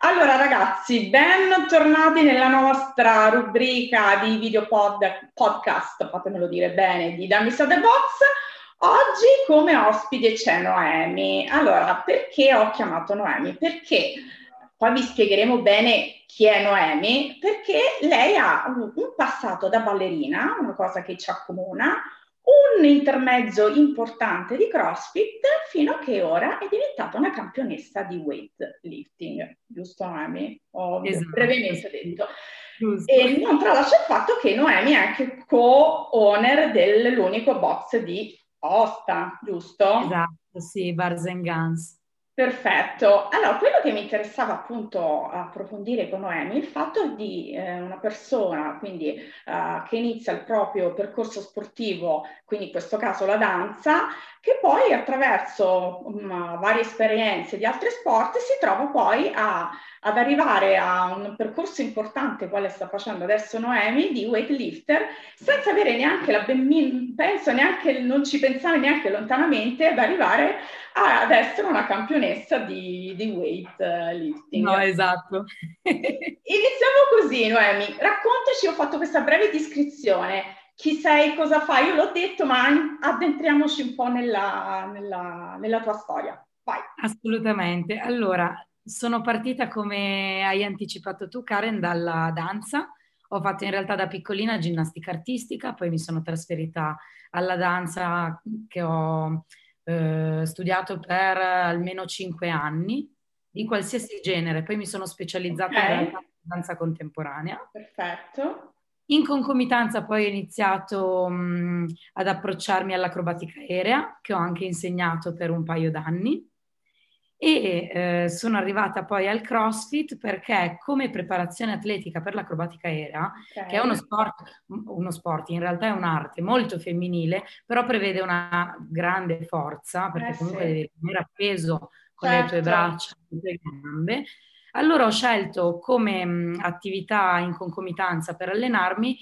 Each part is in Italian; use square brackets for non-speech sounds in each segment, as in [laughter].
Allora ragazzi, bentornati nella nostra rubrica di video pod, podcast, fatemelo dire bene, di Dammi the Box. Oggi come ospite c'è Noemi. Allora, perché ho chiamato Noemi? Perché poi vi spiegheremo bene chi è Noemi, perché lei ha un passato da ballerina, una cosa che ci accomuna, un intermezzo importante di CrossFit fino a che ora è diventata una campionessa di weightlifting, giusto Noemi? Ho esatto. brevemente detto. Giusto. E non tralascio il fatto che Noemi è anche co-owner dell'unico box di Osta, giusto? Esatto, sì, Bars and Guns. Perfetto. Allora, quello che mi interessava appunto approfondire con Noemi è il fatto di eh, una persona, quindi eh, che inizia il proprio percorso sportivo, quindi in questo caso la danza, che poi attraverso um, varie esperienze di altri sport si trova poi a, ad arrivare a un percorso importante, quale sta facendo adesso Noemi, di weightlifter, senza avere neanche la ben, penso neanche, non ci pensare neanche lontanamente ad arrivare a, ad essere una campionessa di, di weightlifting. No, esatto. [laughs] Iniziamo così, Noemi. Raccontaci, ho fatto questa breve descrizione chi sei, cosa fai, io l'ho detto, ma addentriamoci un po' nella, nella, nella tua storia. Vai. Assolutamente. Allora, sono partita come hai anticipato tu, Karen, dalla danza. Ho fatto in realtà da piccolina ginnastica artistica, poi mi sono trasferita alla danza che ho eh, studiato per almeno cinque anni, di qualsiasi genere. Poi mi sono specializzata okay. in danza contemporanea. Perfetto. In concomitanza poi ho iniziato mh, ad approcciarmi all'acrobatica aerea, che ho anche insegnato per un paio d'anni. E eh, sono arrivata poi al CrossFit perché come preparazione atletica per l'acrobatica aerea, okay. che è uno sport, uno sport, in realtà è un'arte molto femminile, però prevede una grande forza, perché eh, comunque sì. devi tenere appeso con certo. le tue certo. braccia, le tue gambe. Allora ho scelto come mh, attività in concomitanza per allenarmi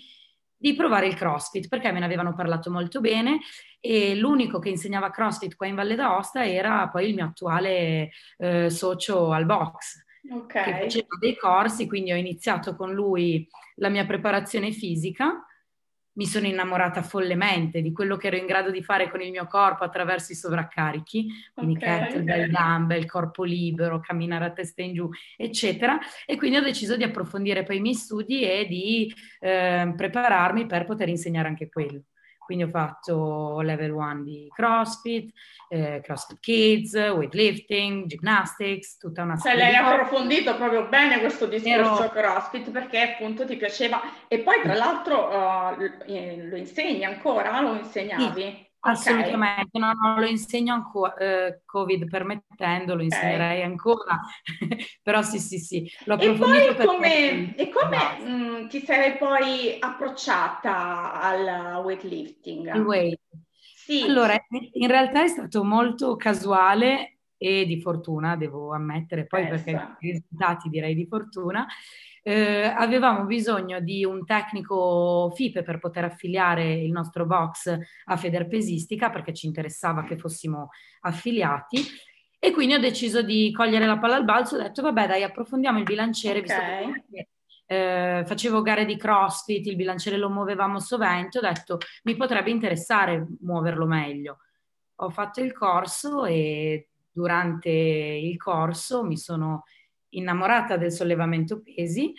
di provare il CrossFit perché me ne avevano parlato molto bene e l'unico che insegnava CrossFit qua in Valle d'Aosta era poi il mio attuale eh, socio al box. Okay. Che faceva dei corsi, quindi ho iniziato con lui la mia preparazione fisica mi sono innamorata follemente di quello che ero in grado di fare con il mio corpo attraverso i sovraccarichi, quindi okay, kettlebell, dumbbell, corpo libero, camminare a testa in giù, eccetera. E quindi ho deciso di approfondire poi i miei studi e di eh, prepararmi per poter insegnare anche quello. Quindi ho fatto level 1 di CrossFit, eh, CrossFit Kids, weightlifting, gymnastics, tutta una serie cioè, lei ha approfondito proprio bene questo discorso Ero... CrossFit perché appunto ti piaceva e poi tra l'altro uh, lo insegni ancora, lo insegnavi? Sì. Assolutamente, no, non lo insegno ancora, eh, Covid permettendo, lo insegnerei okay. ancora, [laughs] però sì, sì, sì, l'ho approfondito. E poi come, e come mh, mm, ti sei poi approcciata al weightlifting? Il weight. Sì. Allora, in realtà è stato molto casuale e di fortuna, devo ammettere, poi Pensa. perché i risultati direi di fortuna, eh, avevamo bisogno di un tecnico FIPE per poter affiliare il nostro box a Federpesistica perché ci interessava che fossimo affiliati e quindi ho deciso di cogliere la palla al balzo ho detto vabbè dai approfondiamo il bilanciere okay. visto che eh, facevo gare di crossfit, il bilanciere lo muovevamo sovente, ho detto mi potrebbe interessare muoverlo meglio. Ho fatto il corso e durante il corso mi sono innamorata del sollevamento pesi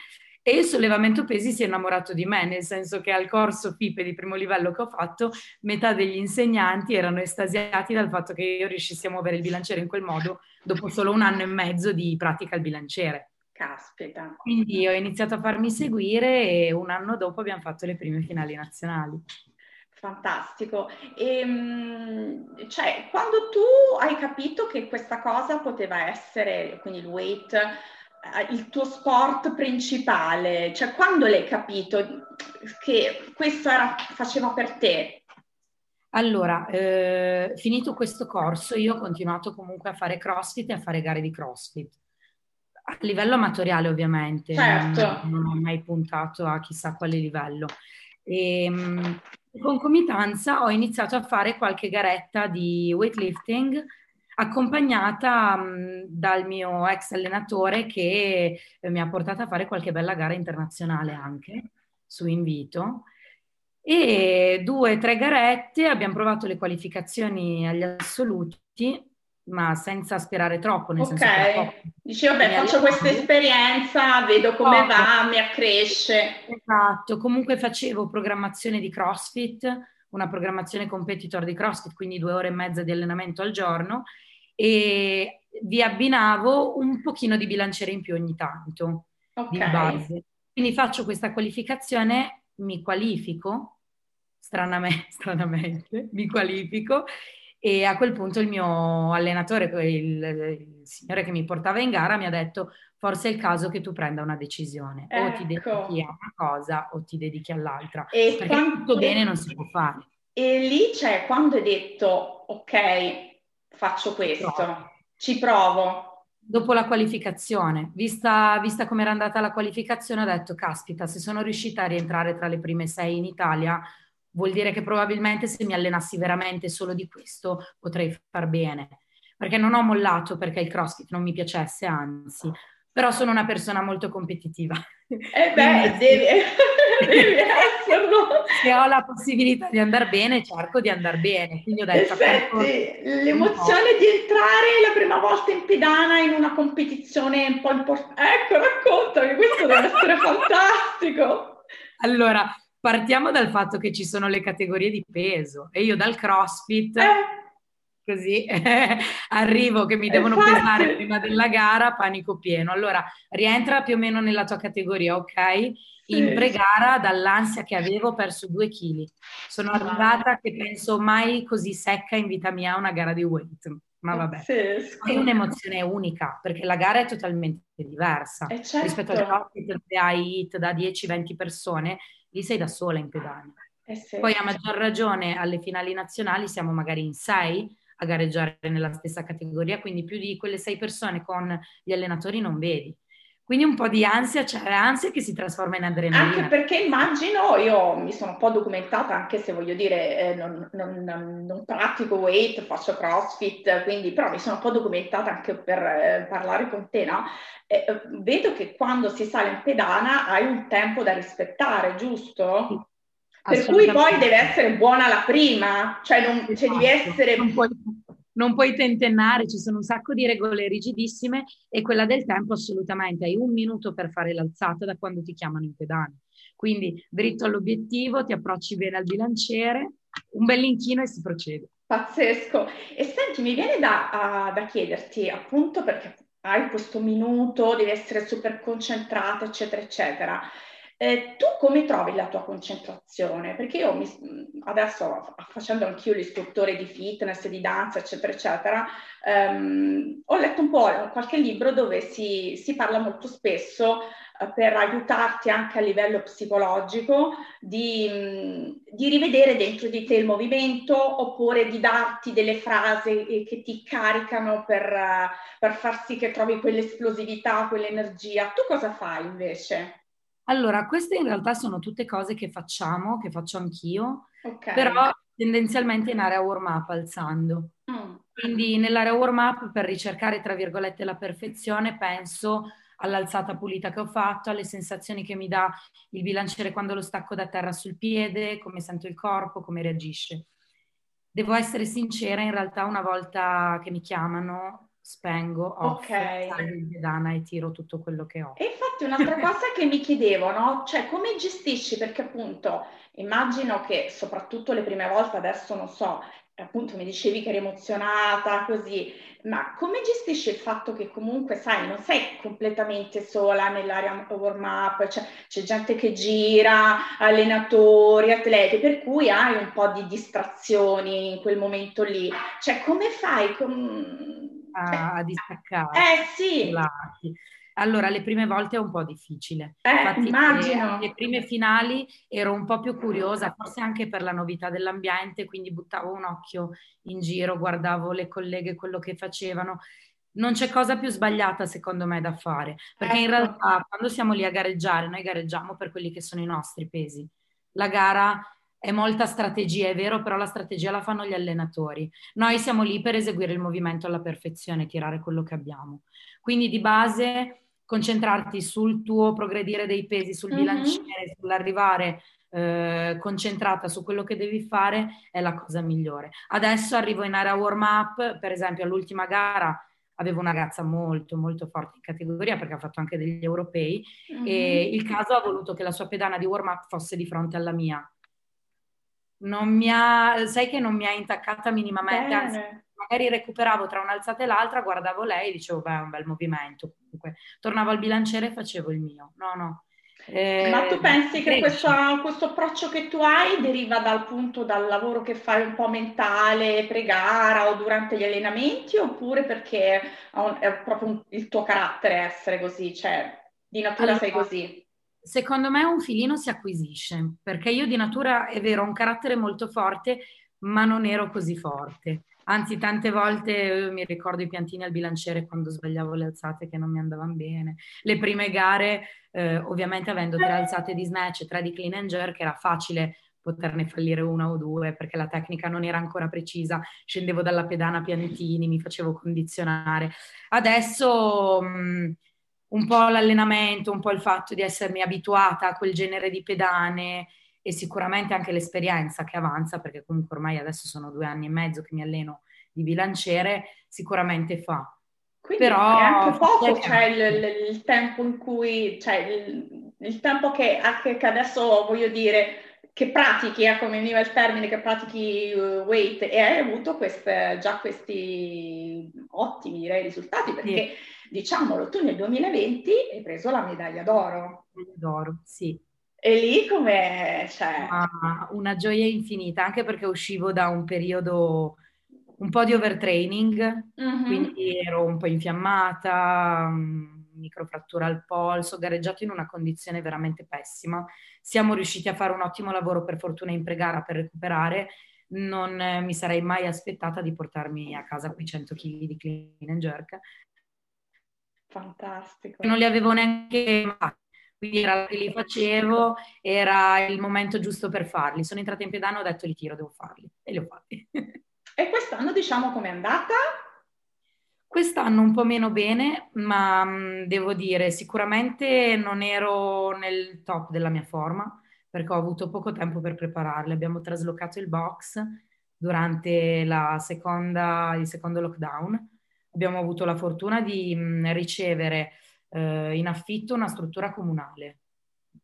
e il sollevamento pesi si è innamorato di me, nel senso che al corso FIPE di primo livello che ho fatto, metà degli insegnanti erano estasiati dal fatto che io riuscissi a muovere il bilanciere in quel modo dopo solo un anno e mezzo di pratica al bilanciere. Caspita. Quindi ho iniziato a farmi seguire e un anno dopo abbiamo fatto le prime finali nazionali. Fantastico. E, ehm, cioè, quando tu hai capito che questa cosa poteva essere, quindi il weight, eh, il tuo sport principale, cioè quando l'hai capito che questo era, faceva per te? Allora, eh, finito questo corso, io ho continuato comunque a fare CrossFit e a fare gare di CrossFit. A livello amatoriale, ovviamente, certo. non, non ho mai puntato a chissà quale livello. E, concomitanza ho iniziato a fare qualche garetta di weightlifting accompagnata mh, dal mio ex allenatore che eh, mi ha portato a fare qualche bella gara internazionale anche su invito. E due o tre garette, abbiamo provato le qualificazioni agli assoluti, ma senza sperare troppo. Nel ok, dici vabbè faccio questa esperienza, vedo come poco. va, mi accresce. Esatto, comunque facevo programmazione di CrossFit, una programmazione competitor di CrossFit, quindi due ore e mezza di allenamento al giorno e vi abbinavo un pochino di bilanciere in più ogni tanto okay. di base. Quindi faccio questa qualificazione, mi qualifico, stranamente, [laughs] stranamente mi qualifico e a quel punto il mio allenatore, il, il, signore che mi portava in gara, mi ha detto forse è il caso che tu prenda una decisione, ecco. o ti ecco. dedichi a una cosa o ti dedichi all'altra, e perché quando... tutto bene non si può fare. E lì c'è quando hai detto ok, faccio questo, provo. ci provo. Dopo la qualificazione, vista, vista come era andata la qualificazione, ho detto, caspita, se sono riuscita a rientrare tra le prime sei in Italia, vuol dire che probabilmente se mi allenassi veramente solo di questo potrei far bene. Perché non ho mollato perché il CrossFit non mi piacesse, anzi, però sono una persona molto competitiva. Eh beh, devi, [laughs] devi [laughs] esserlo. Se ho la possibilità di andare bene, cerco di andare bene. Quindi ho detto, Effetti, l'emozione di entrare la prima volta in pedana in una competizione un po' importante. Ecco, racconta che questo deve essere [laughs] fantastico. Allora, partiamo dal fatto che ci sono le categorie di peso e io dal CrossFit... Eh così [laughs] arrivo che mi devono Infatti. pesare prima della gara, panico pieno. Allora, rientra più o meno nella tua categoria, ok? In pre-gara, dall'ansia che avevo, ho perso due chili. Sono arrivata che penso mai così secca in vita mia a una gara di weight. Ma vabbè, è un'emozione unica perché la gara è totalmente diversa eh certo. rispetto al CrossFit dove hai hit da 10-20 persone, lì sei da sola in pedana. Eh sì. Poi a maggior ragione alle finali nazionali siamo magari in sei, a gareggiare nella stessa categoria, quindi più di quelle sei persone con gli allenatori non vedi. Quindi un po' di ansia, cioè ansia che si trasforma in adrenalina. Anche perché immagino, io mi sono un po' documentata, anche se voglio dire, eh, non, non, non, pratico weight, faccio crossfit, quindi però mi sono un po' documentata anche per eh, parlare con te, no? Eh, vedo che quando si sale in pedana hai un tempo da rispettare, giusto? Sì. Per cui poi deve essere buona la prima, cioè, non, esatto. cioè devi esatto. essere... Non puoi, non puoi tentennare, ci sono un sacco di regole rigidissime e quella del tempo assolutamente, hai un minuto per fare l'alzata da quando ti chiamano in pedale. Quindi dritto all'obiettivo, ti approcci bene al bilanciere, un bell'inchino e si procede. Pazzesco. E senti, mi viene da, uh, da chiederti, appunto perché hai questo minuto, devi essere super concentrata, eccetera, eccetera. Eh, tu come trovi la tua concentrazione? Perché io mi, adesso facendo anch'io l'istruttore di fitness, di danza, eccetera, eccetera, ehm, ho letto un po' qualche libro dove si, si parla molto spesso eh, per aiutarti anche a livello psicologico di, di, rivedere dentro di te il movimento oppure di darti delle frasi che ti caricano per, per far sì che trovi quell'esplosività, quell'energia. Tu cosa fai invece? Allora, queste in realtà sono tutte cose che facciamo, che faccio anch'io, okay. però tendenzialmente in area warm-up alzando. Mm. Quindi nell'area warm-up per ricercare, tra virgolette, la perfezione, penso all'alzata pulita che ho fatto, alle sensazioni che mi dà il bilanciere quando lo stacco da terra sul piede, come sento il corpo, come reagisce. Devo essere sincera, in realtà una volta che mi chiamano spengo, off, okay. in pedana e tiro tutto quello che ho. E infatti un'altra [laughs] cosa che mi chiedevo, no? Cioè come gestisci? Perché appunto immagino che soprattutto le prime volte, adesso non so, appunto mi dicevi che eri emozionata, così, ma come gestisci il fatto che comunque, sai, non sei completamente sola nell'area warm-up, cioè, c'è gente che gira, allenatori, atleti, per cui hai un po' di distrazioni in quel momento lì. Cioè, come fai? Com- a, a distaccare. Eh sì. Allora, le prime volte è un po' difficile. Eh, Infatti, immagino. Le, le prime finali ero un po' più curiosa, forse anche per la novità dell'ambiente, quindi buttavo un occhio in giro, guardavo le colleghe, quello che facevano. Non c'è cosa più sbagliata, secondo me, da fare, perché ecco. in realtà quando siamo lì a gareggiare, noi gareggiamo per quelli che sono i nostri pesi. La gara è molta strategia, è vero, però la strategia la fanno gli allenatori. Noi siamo lì per eseguire il movimento alla perfezione, tirare quello che abbiamo. Quindi di base concentrarti sul tuo progredire dei pesi, sul mm-hmm. bilanciere, sull'arrivare eh, concentrata su quello che devi fare è la cosa migliore. Adesso arrivo in area warm up, per esempio all'ultima gara avevo una ragazza molto molto forte in categoria perché ha fatto anche degli europei mm-hmm. e il caso ha voluto che la sua pedana di warm up fosse di fronte alla mia. Non mi ha, sai che non mi ha intaccata minimamente, Bene. anzi magari recuperavo tra un'alzata e l'altra, guardavo lei e dicevo beh è un bel movimento comunque. Tornavo al bilanciere e facevo il mio. No, no, eh, Ma tu pensi che questo, questo, approccio che tu hai deriva dal punto dal lavoro che fai un po' mentale, pre-gara o durante gli allenamenti, oppure perché è proprio il tuo carattere essere così, cioè di natura allora, sei così? Secondo me un filino si acquisisce, perché io di natura è vero, ho un carattere molto forte, ma non ero così forte. Anzi, tante volte mi ricordo i piantini al bilanciere quando sbagliavo le alzate che non mi andavano bene. Le prime gare, eh, ovviamente avendo tre alzate di snatch e tre di clean and jerk, era facile poterne fallire una o due perché la tecnica non era ancora precisa, scendevo dalla pedana piantini, mi facevo condizionare. Adesso mh, mm, un po' l'allenamento, un po' il fatto di essermi abituata a quel genere di pedane e sicuramente anche l'esperienza che avanza, perché comunque ormai adesso sono due anni e mezzo che mi alleno di bilanciere, sicuramente fa. Quindi Però, è anche poco cioè, il, il, tempo in cui, cioè il, il tempo che, che, adesso voglio dire, che pratichi, ecco mi veniva il termine, che pratichi uh, weight e hai avuto queste, già questi ottimi direi, risultati perché sì. diciamolo, tu nel 2020 hai preso la medaglia d'oro. D'oro, sì. E lì come... Cioè... Una, una gioia infinita, anche perché uscivo da un periodo un po' di overtraining, mm-hmm. quindi ero un po' infiammata, microfrattura al polso, gareggiato in una condizione veramente pessima. Siamo riusciti a fare un ottimo lavoro per fortuna in pre-gara per recuperare. Non eh, mi sarei mai aspettata di portarmi a casa quei 100 kg di clean and jerk. Fantastico. Non li avevo neanche quindi era che li facevo, era il momento giusto per farli. Sono entrata in pedana ho detto li tiro, devo farli e li ho fatti. e quest'anno diciamo com'è andata? Quest'anno un po' meno bene, ma mh, devo dire sicuramente non ero nel top della mia forma perché ho avuto poco tempo per prepararli. Abbiamo traslocato il box durante seconda, il secondo lockdown. Abbiamo avuto la fortuna di mh, ricevere eh, in affitto una struttura comunale,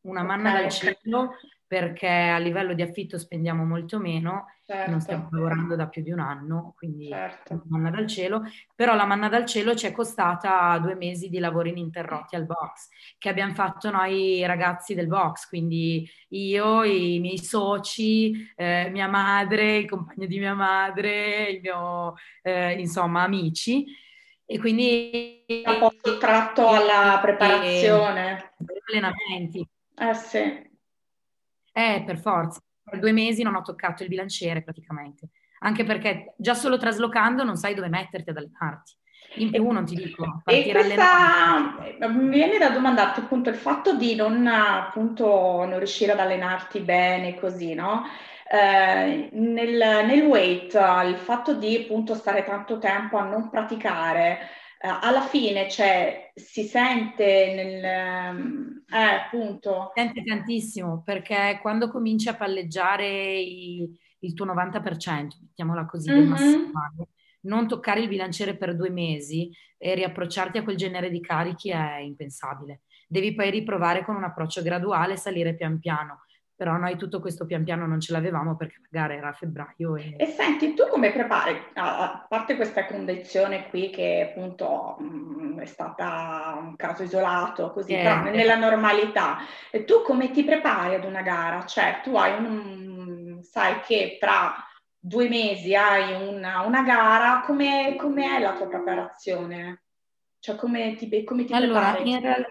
una okay, manna dal cielo perché a livello di affitto spendiamo molto meno, certo. non stiamo lavorando da più di un anno, quindi certo. manna dal cielo, però la manna dal cielo ci è costata due mesi di lavori ininterrotti al box, che abbiamo fatto noi ragazzi del box, quindi io, i miei soci, eh, mia madre, il compagno di mia madre, il mio, eh, insomma, amici, e quindi... Un po' sottratto alla preparazione. Allenamenti. Eh sì. Eh, per forza. Per due mesi non ho toccato il bilanciere praticamente. Anche perché già solo traslocando non sai dove metterti ad allenarti. In più non ti dico e questa, mi viene da domandarti appunto il fatto di non appunto non riuscire ad allenarti bene così, no? Eh, nel, nel weight, il fatto di appunto stare tanto tempo a non praticare, eh, alla fine cioè, si sente nel... Eh, appunto... Si sente tantissimo perché quando cominci a palleggiare i, il tuo 90%, mettiamola così, mm-hmm. del massimale, non toccare il bilanciere per due mesi e riapprocciarti a quel genere di carichi è impensabile. Devi poi riprovare con un approccio graduale, salire pian piano però noi tutto questo pian piano non ce l'avevamo perché la gara era a febbraio. E, e senti, tu come prepari, a parte questa condizione qui che appunto mh, mm, è stata un caso isolato, così, eh, però nella normalità, e tu come ti prepari ad una gara? Cioè tu hai un, sai che tra due mesi hai una, una gara, come, come, è la tua preparazione? Cioè come ti, come ti allora, prepari? In realtà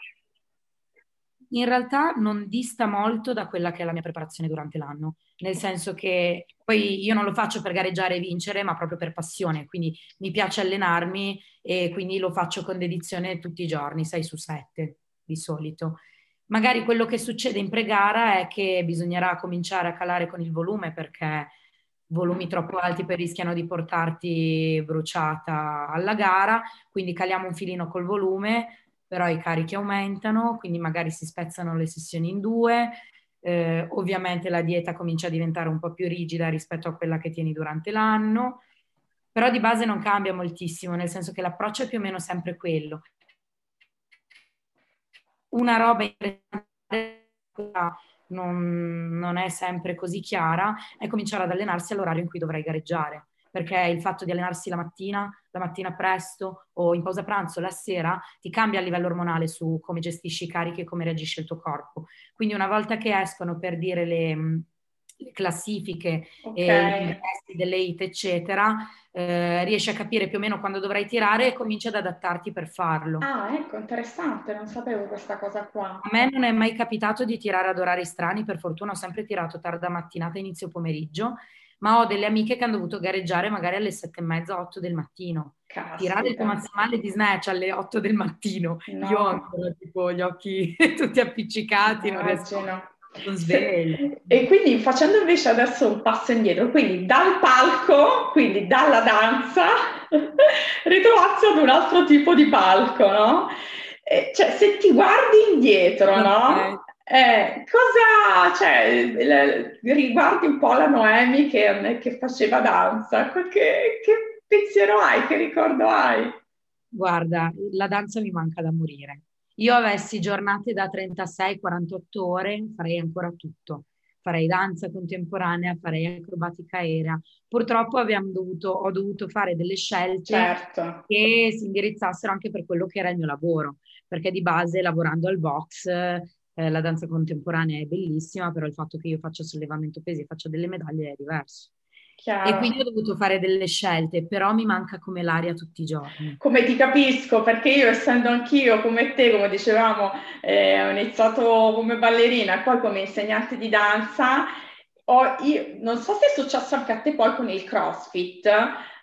in realtà non dista molto da quella che è la mia preparazione durante l'anno, nel senso che poi io non lo faccio per gareggiare e vincere, ma proprio per passione, quindi mi piace allenarmi e quindi lo faccio con dedizione tutti i giorni, 6 su 7 di solito. Magari quello che succede in pre-gara è che bisognerà cominciare a calare con il volume perché volumi troppo alti poi rischiano di portarti bruciata alla gara, quindi caliamo un filino col volume, però i carichi aumentano, quindi magari si spezzano le sessioni in due, eh, ovviamente la dieta comincia a diventare un po' più rigida rispetto a quella che tieni durante l'anno, però di base non cambia moltissimo, nel senso che l'approccio è più o meno sempre quello. Una roba non, non è sempre così chiara è cominciare ad allenarsi all'orario in cui dovrai gareggiare perché il fatto di allenarsi la mattina, la mattina presto o in pausa pranzo, la sera, ti cambia a livello ormonale su come gestisci i carichi e come reagisce il tuo corpo. Quindi una volta che escono per dire le, le classifiche okay. e i testi delle IT, eccetera, eh, riesci a capire più o meno quando dovrai tirare e cominci ad adattarti per farlo. Ah, ecco, interessante, non sapevo questa cosa qua. A me non è mai capitato di tirare ad orari strani, per fortuna ho sempre tirato tarda mattinata, inizio pomeriggio, ma ho delle amiche che hanno dovuto gareggiare magari alle sette e mezza, otto del mattino. Caspita. Tirare il tuo massimale di snatch alle otto del mattino. No. Io ho ancora tipo gli occhi [laughs] tutti appiccicati, no, non riesco e quindi facendo invece adesso un passo indietro, quindi dal palco, quindi dalla danza, [laughs] ritrovarsi ad un altro tipo di palco, no? E, cioè, se ti guardi indietro, no? Eh, cosa, cioè, riguardi un po' la Noemi che, che faceva danza, che, che pensiero hai, che ricordo hai? Guarda, la danza mi manca da morire io avessi giornate da 36-48 ore, farei ancora tutto. Farei danza contemporanea, farei acrobatica aerea. Purtroppo dovuto, ho dovuto fare delle scelte certo. che si indirizzassero anche per quello che era il mio lavoro, perché di base lavorando al box eh, la danza contemporanea è bellissima, però il fatto che io faccia sollevamento pesi e faccia delle medaglie è diverso. Chiaro. E quindi ho dovuto fare delle scelte, però mi manca come l'aria tutti i giorni. Come ti capisco, perché io essendo anch'io come te, come dicevamo, eh, ho iniziato come ballerina e poi come insegnante di danza, ho, io, non so se è successo anche a te poi con il CrossFit,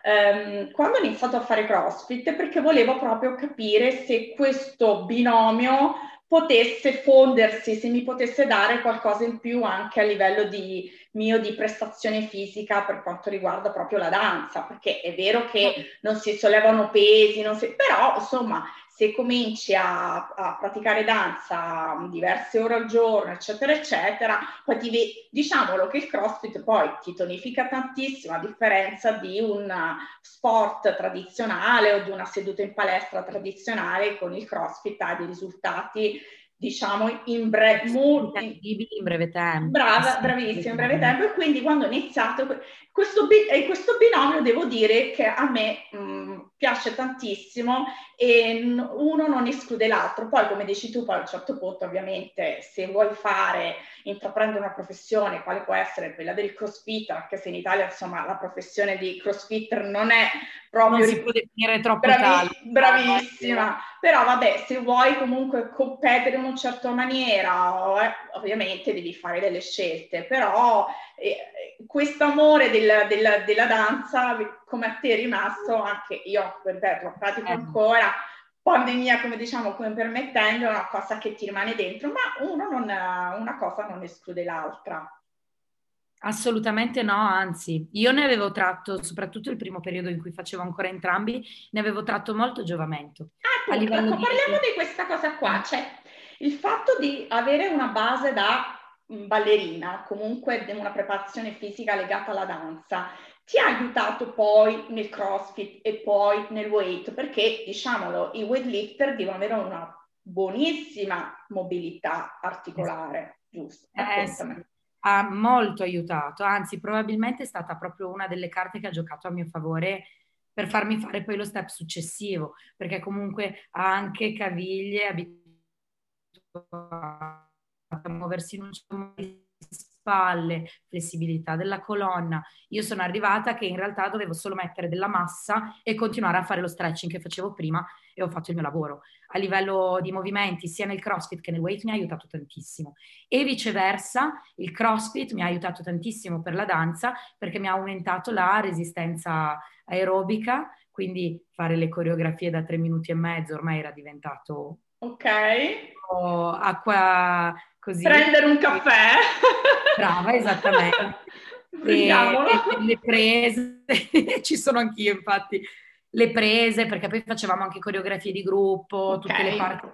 ehm, quando ho iniziato a fare CrossFit, perché volevo proprio capire se questo binomio potesse fondersi, se mi potesse dare qualcosa in più anche a livello di, mio di prestazione fisica per quanto riguarda proprio la danza, perché è vero che non si sollevano pesi, si, però insomma se cominci a, a, praticare danza diverse ore al giorno, eccetera, eccetera, poi ti, diciamolo che il CrossFit poi ti tonifica tantissimo, a differenza di un sport tradizionale o di una seduta in palestra tradizionale, con il CrossFit ha dei risultati diciamo in, bre- molti, in breve tempo. Brava, bravissima, in breve tempo. E quindi quando ho iniziato questo, questo binomio, devo dire che a me mh, piace tantissimo e uno non esclude l'altro. Poi, come dici tu, poi a un certo punto, ovviamente, se vuoi fare, intraprendere una professione, quale può essere quella del crossfitter, anche se in Italia, insomma, la professione di crossfitter non è proprio... Non si può definire troppo bravi- Bravissima. Però vabbè, se vuoi comunque competere in una certa maniera, eh, ovviamente devi fare delle scelte, però eh, questo amore del, del, della danza, come a te è rimasto, anche io, ripeto, lo pratico eh. ancora, pandemia, come diciamo, come permettendo, è una cosa che ti rimane dentro, ma uno non, una cosa non esclude l'altra. Assolutamente no, anzi, io ne avevo tratto, soprattutto il primo periodo in cui facevo ancora entrambi, ne avevo tratto molto giovamento. Ah, ecco, parliamo di... di questa cosa qua, cioè il fatto di avere una base da ballerina, comunque una preparazione fisica legata alla danza, ti ha aiutato poi nel CrossFit e poi nel weight, perché diciamolo, i weightlifter devono avere una buonissima mobilità articolare, giusto? Eh, sì. Ha molto aiutato, anzi probabilmente è stata proprio una delle carte che ha giocato a mio favore per farmi fare poi lo step successivo, perché comunque ha anche caviglie abituate a muoversi in un certo modo spalle, flessibilità della colonna. Io sono arrivata che in realtà dovevo solo mettere della massa e continuare a fare lo stretching che facevo prima e ho fatto il mio lavoro. A livello di movimenti, sia nel CrossFit che nel weight mi ha aiutato tantissimo. E viceversa, il CrossFit mi ha aiutato tantissimo per la danza perché mi ha aumentato la resistenza aerobica, quindi fare le coreografie da tre minuti e mezzo ormai era diventato Ok. O acqua così. Prendere un caffè. Brava, esattamente. [laughs] e, e le prese, [laughs] ci sono anch'io infatti, le prese, perché poi facevamo anche coreografie di gruppo, okay. tutte le parti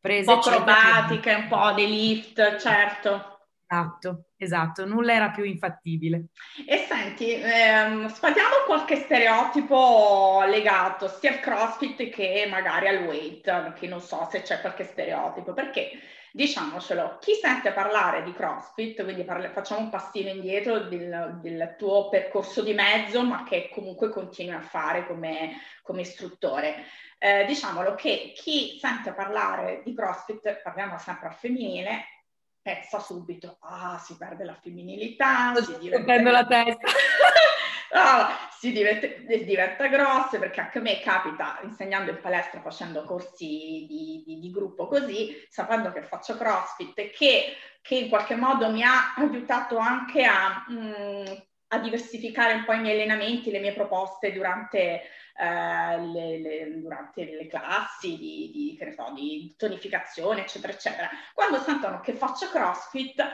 prese. Un po' acrobatiche, un po' dei lift, certo. Esatto, esatto, nulla era più infattibile. E senti, ehm, spadiamo qualche stereotipo legato sia al CrossFit che magari al weight, perché non so se c'è qualche stereotipo, perché diciamocelo, chi sente parlare di CrossFit, quindi parla, facciamo un passino indietro del, del, tuo percorso di mezzo, ma che comunque continui a fare come, come istruttore. Eh, diciamolo che chi sente parlare di CrossFit, parliamo sempre al femminile, pensa subito, ah, si perde la femminilità, si diventa... la testa. [laughs] no, si diventa, diventa grossa perché anche a me capita insegnando in palestra, facendo corsi di, di, di gruppo così, sapendo che faccio CrossFit e che, che, in qualche modo mi ha aiutato anche a, mh, mm, a diversificare un po' i miei allenamenti, le mie proposte durante eh, le, le, durante le classi di, di, che ne so, di tonificazione, eccetera, eccetera. Quando sentono che faccio CrossFit,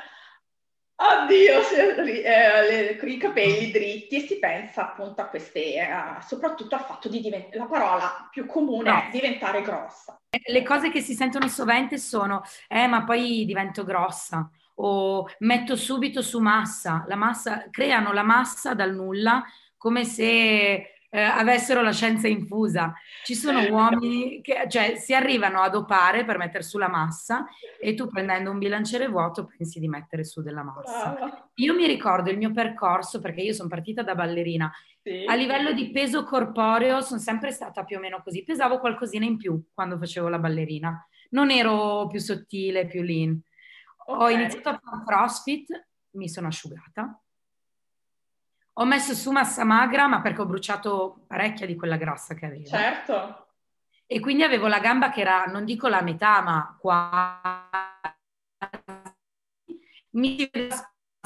oddio, eh, le, i capelli dritti e si pensa appunto a queste, eh, soprattutto al fatto di diventare, la parola più comune no. è diventare grossa. Le cose che si sentono sovente sono, eh, ma poi divento grossa o metto subito su massa, la massa, creano la massa dal nulla come se eh, avessero la scienza infusa. Ci sono uomini che cioè, si arrivano a dopare per mettere su la massa e tu prendendo un bilanciere vuoto pensi di mettere su della massa. Io mi ricordo il mio percorso perché io sono partita da ballerina. Sì. A livello di peso corporeo sono sempre stata più o meno così. Pesavo qualcosina in più quando facevo la ballerina. Non ero più sottile, più lean. Okay. Ho iniziato a fare CrossFit, mi sono asciugata ho messo su massa magra, ma perché ho bruciato parecchia di quella grassa che avevo. Certo. E quindi avevo la gamba che era, non dico la metà, ma qua mi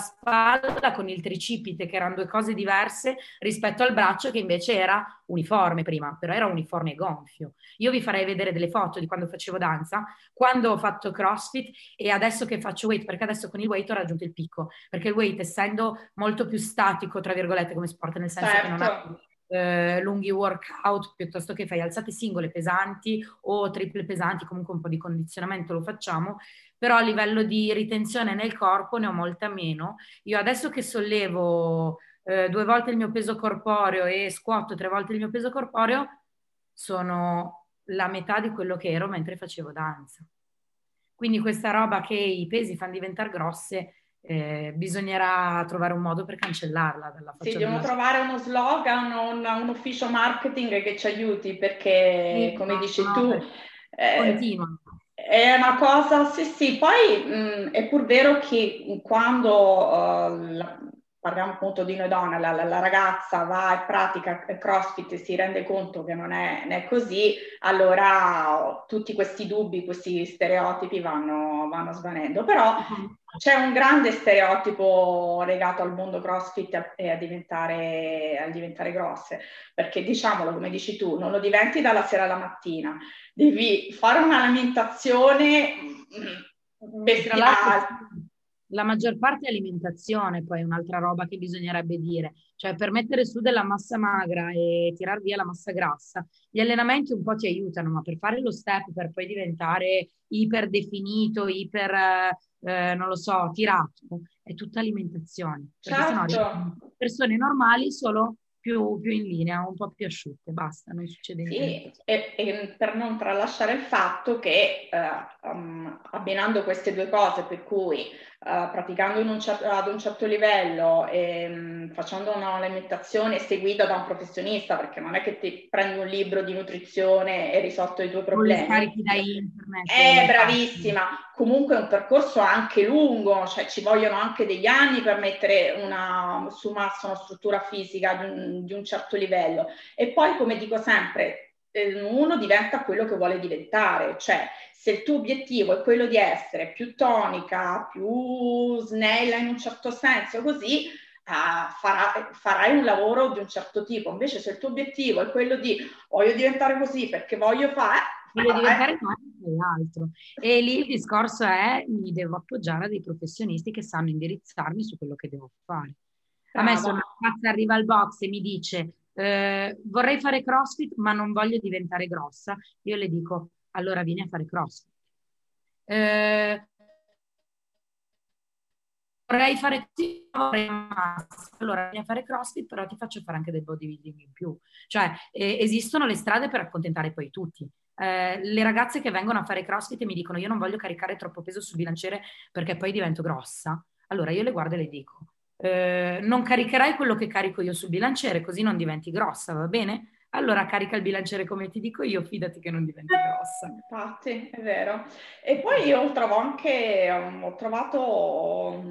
spalla con il tricipite, che erano due cose diverse rispetto al braccio che invece era uniforme prima, però era uniforme gonfio. Io vi farei vedere delle foto di quando facevo danza, quando ho fatto CrossFit e adesso che faccio weight, perché adesso con il weight ho raggiunto il picco, perché il weight essendo molto più statico, tra virgolette, come sport, nel senso certo. che non ha certo. Eh, lunghi workout piuttosto che fai alzate singole pesanti o triple pesanti, comunque un po' di condizionamento lo facciamo, però a livello di ritenzione nel corpo ne ho molta meno. Io adesso che sollevo eh, due volte il mio peso corporeo e scuoto tre volte il mio peso corporeo, sono la metà di quello che ero mentre facevo danza. Quindi questa roba che i pesi fanno diventare grosse, eh, bisognerà trovare un modo per cancellarla dalla faccia. Sì, devono trovare uno slogan, un, un ufficio marketing che ci aiuti perché, sì, come no, dici no, tu... Eh. È una cosa, sì, sì, poi mh, è pur vero che quando uh, la, parliamo appunto di noi donne, la, la, la, ragazza va e pratica CrossFit e si rende conto che non è, non è così, allora tutti questi dubbi, questi stereotipi vanno, vanno svanendo. Però uh-huh. c'è un grande stereotipo legato al mondo CrossFit e a, diventare, a diventare grosse, perché diciamolo come dici tu, non lo diventi dalla sera alla mattina, devi fare un'alimentazione mm, bestiale la maggior parte è alimentazione, poi un'altra roba che bisognerebbe dire, cioè per mettere su della massa magra e tirar via la massa grassa, gli allenamenti un po' ti aiutano, ma per fare lo step, per poi diventare iper definito, iper, eh, non lo so, tirato, è tutta alimentazione. Perché certo. sennò persone normali solo più, più, in linea, un po' più asciutte, basta, non succede niente. Sì, e, e, per non tralasciare il fatto che uh, um, abbinando queste due cose, per cui uh, praticando un cer- ad un certo livello e um, facendo un'alimentazione seguita da un professionista, perché non è che ti prendi un libro di nutrizione e risolto i tuoi problemi. Carichi da internet. È bravissima, comunque è un percorso anche lungo, cioè ci vogliono anche degli anni per mettere una, su massa una struttura fisica di un, di un certo livello. E poi, come dico sempre, eh, uno diventa quello che vuole diventare, cioè se il tuo obiettivo è quello di essere più tonica, più snella in un certo senso, così uh, farà, farai un lavoro di un certo tipo. Invece se il tuo obiettivo è quello di voglio diventare così perché voglio fare, voglio diventare fai altro. E lì il discorso è mi devo appoggiare a dei professionisti che sanno indirizzarmi su quello che devo fare. A me se una ragazza arriva al box e mi dice eh, vorrei fare CrossFit ma non voglio diventare grossa, io le dico allora vieni a fare CrossFit. Eh, vorrei fare allora vieni a fare crossfit però ti faccio fare anche del bodybuilding in più. Cioè eh, esistono le strade per accontentare poi tutti. Eh, le ragazze che vengono a fare crossfit e mi dicono io non voglio caricare troppo peso sul bilanciere perché poi divento grossa. Allora io le guardo e le dico eh, non caricherai quello che carico io sul bilanciere così non diventi grossa va bene? allora carica il bilanciere come ti dico io, fidati che non diventi grossa. Infatti, è vero. E poi io trovo anche, ho trovato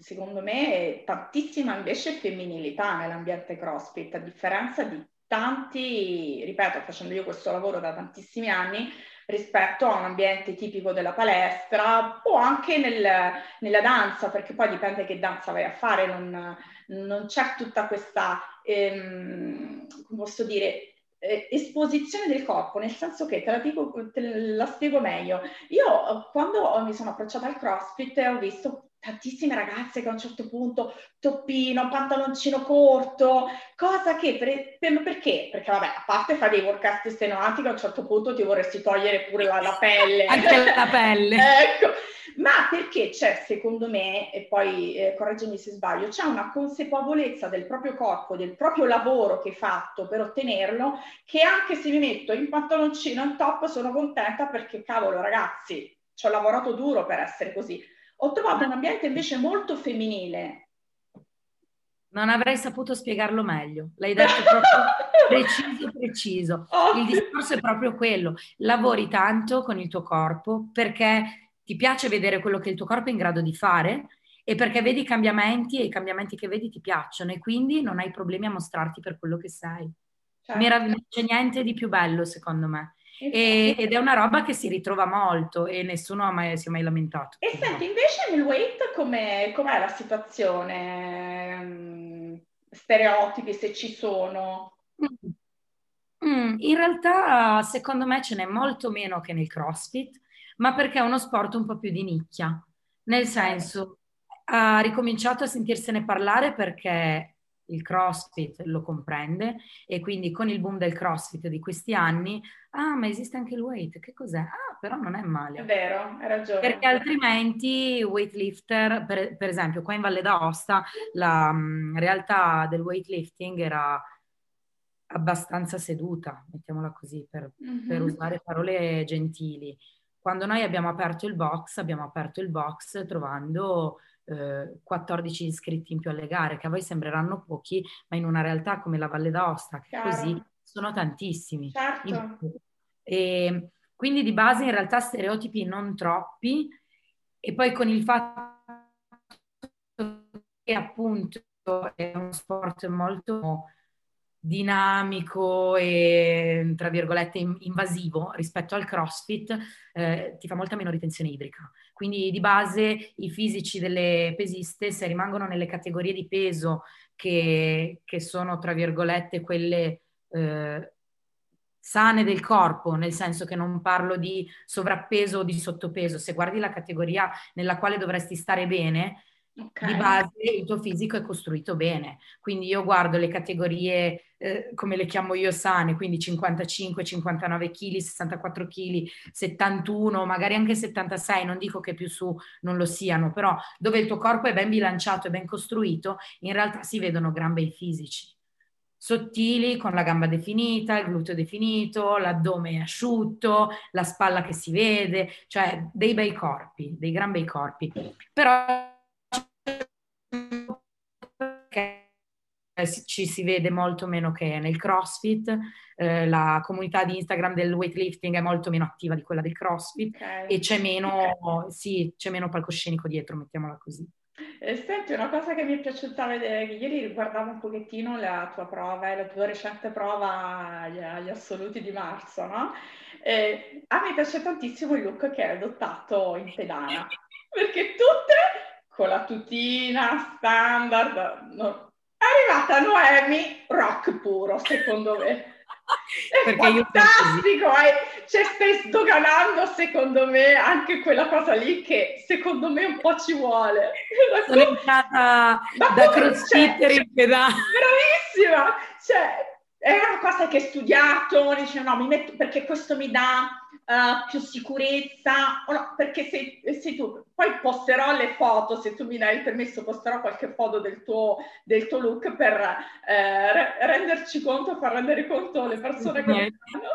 secondo me tantissima invece femminilità nell'ambiente CrossFit, a differenza di tanti, ripeto, facendo io questo lavoro da tantissimi anni, rispetto a un ambiente tipico della palestra o anche nel, nella danza, perché poi dipende che danza vai a fare, non, non c'è tutta questa, ehm, posso dire, eh, esposizione del corpo, nel senso che te la, dico, te la spiego meglio. Io quando mi sono approcciata al CrossFit ho visto tantissime ragazze che a un certo punto toppino, pantaloncino corto, cosa che per, per, perché? Perché vabbè, a parte fare dei workout estenuanti che a un certo punto ti vorresti togliere pure la, la pelle. [laughs] Anche la pelle. [laughs] ecco, ma perché c'è, secondo me, e poi eh, correggimi se sbaglio, c'è una consapevolezza del proprio corpo, del proprio lavoro che hai fatto per ottenerlo, che anche se mi metto in pantaloncino, in top, sono contenta perché, cavolo, ragazzi, ci ho lavorato duro per essere così ho trovato un ambiente invece molto femminile. Non avrei saputo spiegarlo meglio, l'hai [laughs] detto proprio preciso, preciso. Il discorso è proprio quello, lavori tanto con il tuo corpo perché ti piace vedere quello che il tuo corpo è in grado di fare e perché vedi i cambiamenti e i cambiamenti che vedi ti piacciono e quindi non hai problemi a mostrarti per quello che sei. Certo. Non c'è niente di più bello secondo me. E, ed è una roba che si ritrova molto e nessuno mai, si è mai lamentato. E senti, invece nel weight com'è, com'è la situazione? Mm, stereotipi, se ci sono? Mm. Mm, in realtà, secondo me, ce n'è molto meno che nel CrossFit, ma perché è uno sport un po' più di nicchia. Nel senso, ha ricominciato a sentirsene parlare perché il CrossFit lo comprende e quindi con il boom del CrossFit di questi anni, ah ma esiste anche il weight, che cos'è? Ah però non è male. È vero, hai ragione. Perché altrimenti weightlifter, per, per esempio qua in Valle d'Aosta, la um, realtà del weightlifting era abbastanza seduta, mettiamola così, per, mm-hmm. per usare parole gentili. Quando noi abbiamo aperto il box, abbiamo aperto il box trovando 14 eh, iscritti in più alle gare, che a voi sembreranno pochi, ma in una realtà come la Valle d'Aosta, che è così, sono tantissimi. Certo. E quindi di base in realtà stereotipi non troppi, e poi con il fatto che appunto è uno sport molto dinamico e tra virgolette invasivo rispetto al CrossFit, eh, ti fa molta meno ritenzione idrica. Quindi di base i fisici delle pesiste, se rimangono nelle categorie di peso che, che sono tra virgolette quelle eh, sane del corpo, nel senso che non parlo di sovrappeso o di sottopeso, se guardi la categoria nella quale dovresti stare bene, Okay. Di base il tuo fisico è costruito bene, quindi io guardo le categorie eh, come le chiamo io sane, quindi 55, 59 kg, 64 kg, 71, magari anche 76, non dico che più su non lo siano, però dove il tuo corpo è ben bilanciato e ben costruito, in realtà si vedono gran bei fisici. Sottili, con la gamba definita, il gluteo definito, l'addome asciutto, la spalla che si vede, cioè dei bei corpi, dei gran bei corpi. Però ci si vede molto meno che nel CrossFit, eh, la comunità di Instagram del weightlifting è molto meno attiva di quella del CrossFit okay. e c'è meno, okay. sì, c'è meno palcoscenico dietro, mettiamola così. Eh, senti, una cosa che mi è piaciuta vedere, che ieri riguardavo un pochettino la tua prova, la tua recente prova agli, agli assoluti di marzo, no? Eh, a me piace tantissimo il look che hai adottato in pedana, [laughs] perché tutte con la tutina standard, no, è arrivata Noemi, rock puro, secondo me. [laughs] Perché io fantastico, eh? cioè stai sdoganando secondo me anche quella cosa lì che secondo me un po' ci vuole. [laughs] Sono entrata da crossfitter in pedale. Bravissima! Cioè, è una cosa che hai studiato, dice no, mi metto perché questo mi dà uh, più sicurezza, o no, perché sei, sei, tu. Poi posterò le foto, se tu mi dai il permesso, posterò qualche foto del tuo, del tuo look per eh, re- renderci conto, far rendere conto alle persone che fanno.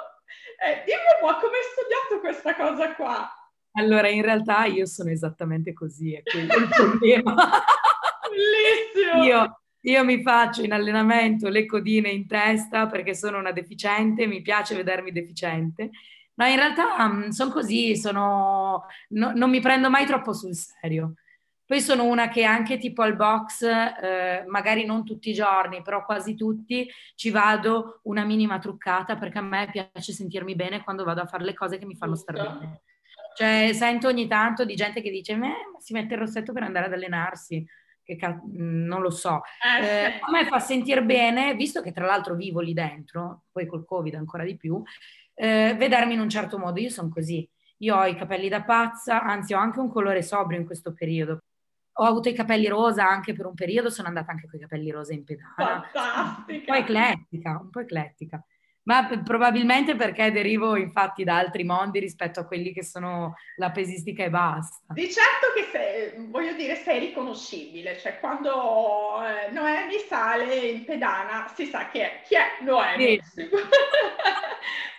Eh, dimmi un po' come hai studiato questa cosa qua. Allora, in realtà io sono esattamente così, è quello il problema. [laughs] Bellissimo! Io io mi faccio in allenamento le codine in testa perché sono una deficiente, mi piace vedermi deficiente. No, in realtà mm, sono così, sono, no, non mi prendo mai troppo sul serio. Poi sono una che anche tipo al box, eh, magari non tutti i giorni, però quasi tutti, ci vado una minima truccata perché a me piace sentirmi bene quando vado a fare le cose che mi fanno stare bene. Cioè, sento ogni tanto di gente che dice, ma si mette il rossetto per andare ad allenarsi che ca- mm, non lo so. Eh, eh, a me fa sentire bene, visto che tra l'altro vivo lì dentro, poi col Covid ancora di più, eh, vedermi in un certo modo. Io sono così. Io ho i capelli da pazza, anzi ho anche un colore sobrio in questo periodo. Ho avuto i capelli rosa anche per un periodo, sono andata anche con i capelli rosa in pedana. Fantastica! Un po' eclettica, un po' eclettica ma probabilmente perché derivo infatti da altri mondi rispetto a quelli che sono la pesistica e basta. Di certo che sei, voglio dire, sei riconoscibile, cioè quando eh, Noemi sale in pedana si sa chi è, chi è Noemi. Sì. [laughs]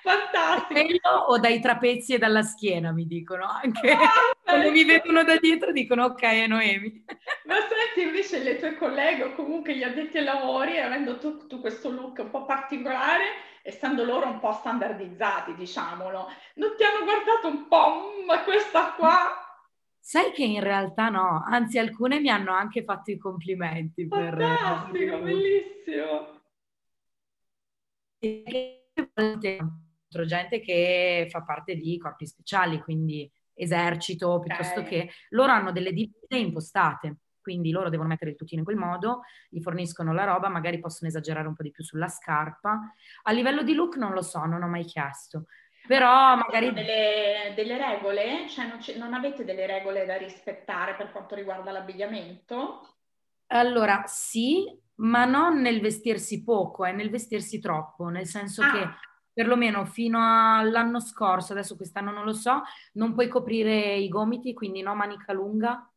Fantastico. Quello o dai trapezi e dalla schiena mi dicono anche. Ah, quando mi vedono da dietro dicono ok è Noemi. Ma senti invece le tue colleghe o comunque gli addetti ai lavori, avendo tu, tu questo look un po' particolare, essendo loro un po' standardizzati, diciamolo, non ti hanno guardato un po', mm, ma questa qua... Sai che in realtà no, anzi alcune mi hanno anche fatto i complimenti. Fantastico, per... bellissimo. Gente che fa parte di corpi speciali, quindi esercito, piuttosto okay. che loro hanno delle divise impostate quindi loro devono mettere il tutino in quel modo, gli forniscono la roba, magari possono esagerare un po' di più sulla scarpa. A livello di look non lo so, non ho mai chiesto. Però magari... Delle, delle regole? Cioè non, non, avete delle regole da rispettare per quanto riguarda l'abbigliamento? Allora, sì, ma non nel vestirsi poco, è nel vestirsi troppo, nel senso ah. che perlomeno fino all'anno scorso, adesso quest'anno non lo so, non puoi coprire i gomiti, quindi no manica lunga,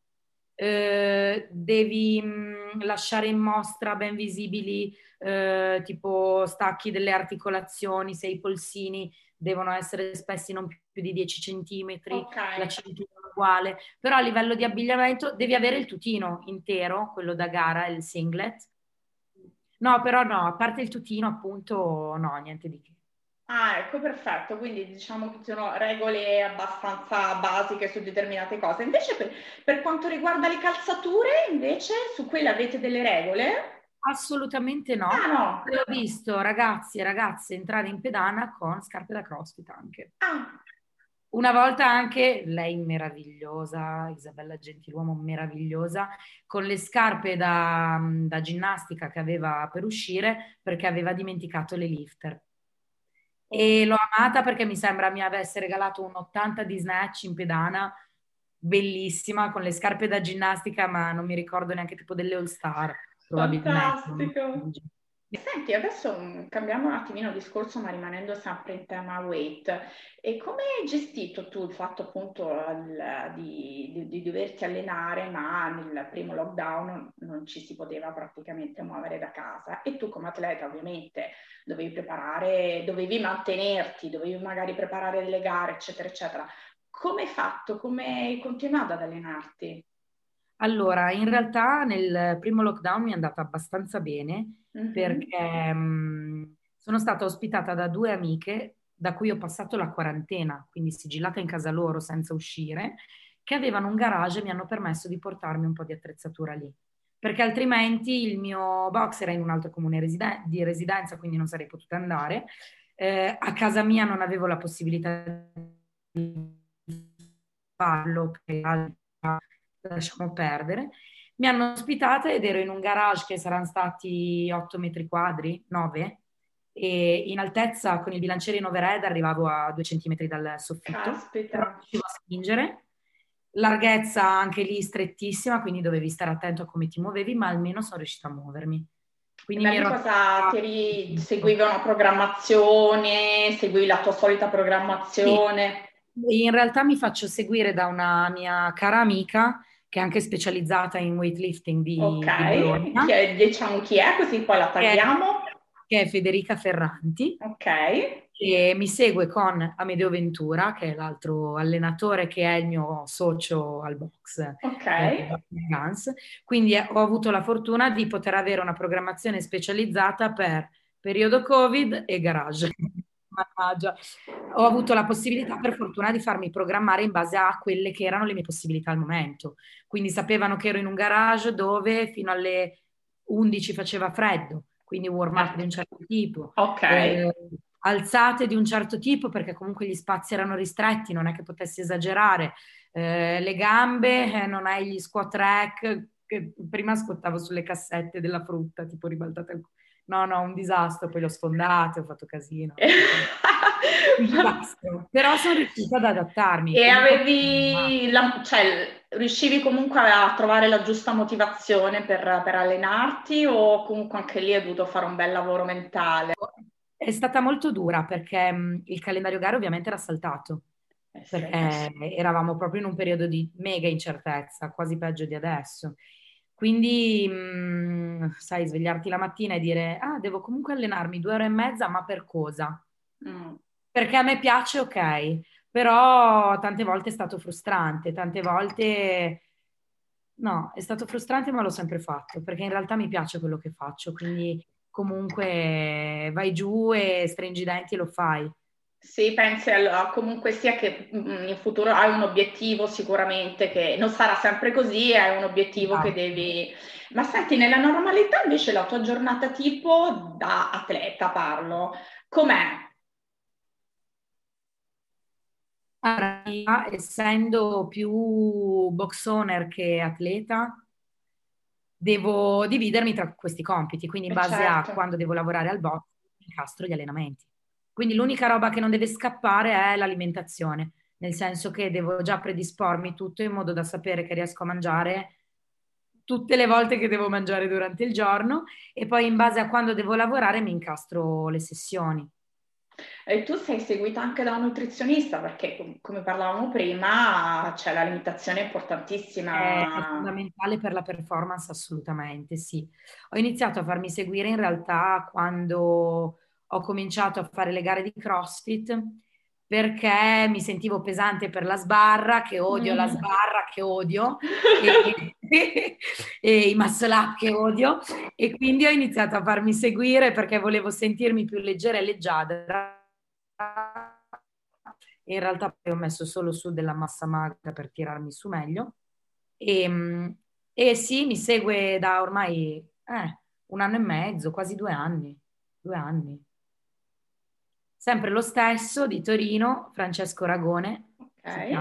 eh, devi mh, lasciare in mostra ben visibili eh, tipo stacchi delle articolazioni, se i polsini devono essere spessi non più di 10 centimetri, okay. la cintura uguale, però a livello di abbigliamento devi avere il tutino intero, quello da gara, il singlet. No, però no, a parte il tutino appunto no, niente di che. Ah, ecco, perfetto. Quindi diciamo che ci sono regole abbastanza basiche su determinate cose. Invece per, per quanto riguarda le calzature, invece su quelle avete delle regole? Assolutamente no. Ah, no. Ho visto ragazzi e ragazze entrare in pedana con scarpe da crossfit anche. Ah. Una volta anche lei meravigliosa, Isabella Gentiluomo meravigliosa, con le scarpe da, da ginnastica che aveva per uscire perché aveva dimenticato le lifter e l'ho amata perché mi sembra mi avesse regalato un 80 di snatch in pedana, bellissima, con le scarpe da ginnastica, ma non mi ricordo neanche tipo delle All Star. Fantastico! Senti, adesso mm, cambiamo un attimino discorso, ma rimanendo sempre in tema weight. E come hai gestito tu il fatto appunto di, di, di, doverti allenare, ma nel primo lockdown non ci si poteva praticamente muovere da casa? E tu come atleta ovviamente dovevi preparare, dovevi mantenerti, dovevi magari preparare delle gare, eccetera, eccetera. Come hai fatto? Come hai continuato ad allenarti? Allora, in realtà nel primo lockdown mi è andata abbastanza bene mm-hmm. perché mh, sono stata ospitata da due amiche da cui ho passato la quarantena, quindi sigillata in casa loro senza uscire, che avevano un garage e mi hanno permesso di portarmi un po' di attrezzatura lì. Perché altrimenti il mio box era in un altro comune residen- di residenza, quindi non sarei potuta andare. Eh, a casa mia non avevo la possibilità di farlo, perché lasciamo perdere. Mi hanno ospitata ed ero in un garage che saranno stati 8 metri quadri, 9, e in altezza con il bilanciere in overhead arrivavo a due centimetri dal soffitto. Non riuscivo a spingere. Larghezza anche lì strettissima, quindi dovevi stare attento a come ti muovevi, ma almeno sono riuscita a muovermi. Quindi ero... cosa eri... seguivi una programmazione, seguivi la tua solita programmazione? Sì. In realtà mi faccio seguire da una mia cara amica che è anche specializzata in weightlifting di, Ok, di chi è, diciamo chi è, così poi la tagliamo. Che è Federica Ferranti. Ok. E mi segue con Amedeo Ventura, che è l'altro allenatore che è il mio socio al box. Ok. Eh, Quindi ho avuto la fortuna di poter avere una programmazione specializzata per periodo Covid e garage. Mannaggia. Ho avuto la possibilità, per fortuna, di farmi programmare in base a quelle che erano le mie possibilità al momento. Quindi sapevano che ero in un garage dove fino alle 11 faceva freddo, quindi warm up di un certo tipo. Ok. Eh, alzate di un certo tipo perché comunque gli spazi erano ristretti, non è che potessi esagerare. Eh, le gambe, eh, non hai gli squat rack, prima squattavo sulle cassette della frutta, tipo ribaltate al No, no, un disastro, poi l'ho sfondato, ho fatto casino. [laughs] Però sono riuscita ad adattarmi. E avevi, la, cioè, riuscivi comunque a trovare la giusta motivazione per, per allenarti o comunque anche lì hai dovuto fare un bel lavoro mentale? È stata molto dura perché mh, il calendario gare ovviamente era saltato. Eh perché eh sì. eravamo proprio in un periodo di mega incertezza, quasi peggio di adesso. Quindi, mh, mm, sai, svegliarti la mattina e dire, ah, devo comunque allenarmi due ore e mezza, ma per cosa? Mm. Perché a me piace, ok, però tante volte è stato frustrante, tante volte... No, è stato frustrante, ma l'ho sempre fatto, perché in realtà mi piace quello che faccio, quindi comunque vai giù e stringi i denti e lo fai. Sì, pensi a, comunque sia che mm, in futuro hai un obiettivo sicuramente che non sarà sempre così, hai un obiettivo ah. che devi... Ma senti, nella normalità invece la tua giornata tipo da atleta parlo, com'è? Allora, essendo più box owner che atleta, devo dividermi tra questi compiti, quindi in base certo. a quando devo lavorare al box, incastro gli allenamenti. Quindi l'unica roba che non deve scappare è l'alimentazione, nel senso che devo già predispormi tutto in modo da sapere che riesco a mangiare tutte le volte che devo mangiare durante il giorno e poi in base a quando devo lavorare mi incastro le sessioni. E tu sei seguita anche da un nutrizionista perché, come parlavamo prima, cioè, l'alimentazione è importantissima. È fondamentale per la performance, assolutamente, sì. Ho iniziato a farmi seguire in realtà quando ho cominciato a fare le gare di CrossFit perché mi sentivo pesante per la sbarra, che odio mm. la sbarra, che odio, [laughs] e, e, i muscle up che odio, e quindi ho iniziato a farmi seguire perché volevo sentirmi più leggera e leggiadra. In realtà ho messo solo su della massa magra per tirarmi su meglio. E, e sì, mi segue da ormai eh, un anno e mezzo, quasi due anni. Due anni sempre lo stesso di Torino, Francesco Ragone. Okay.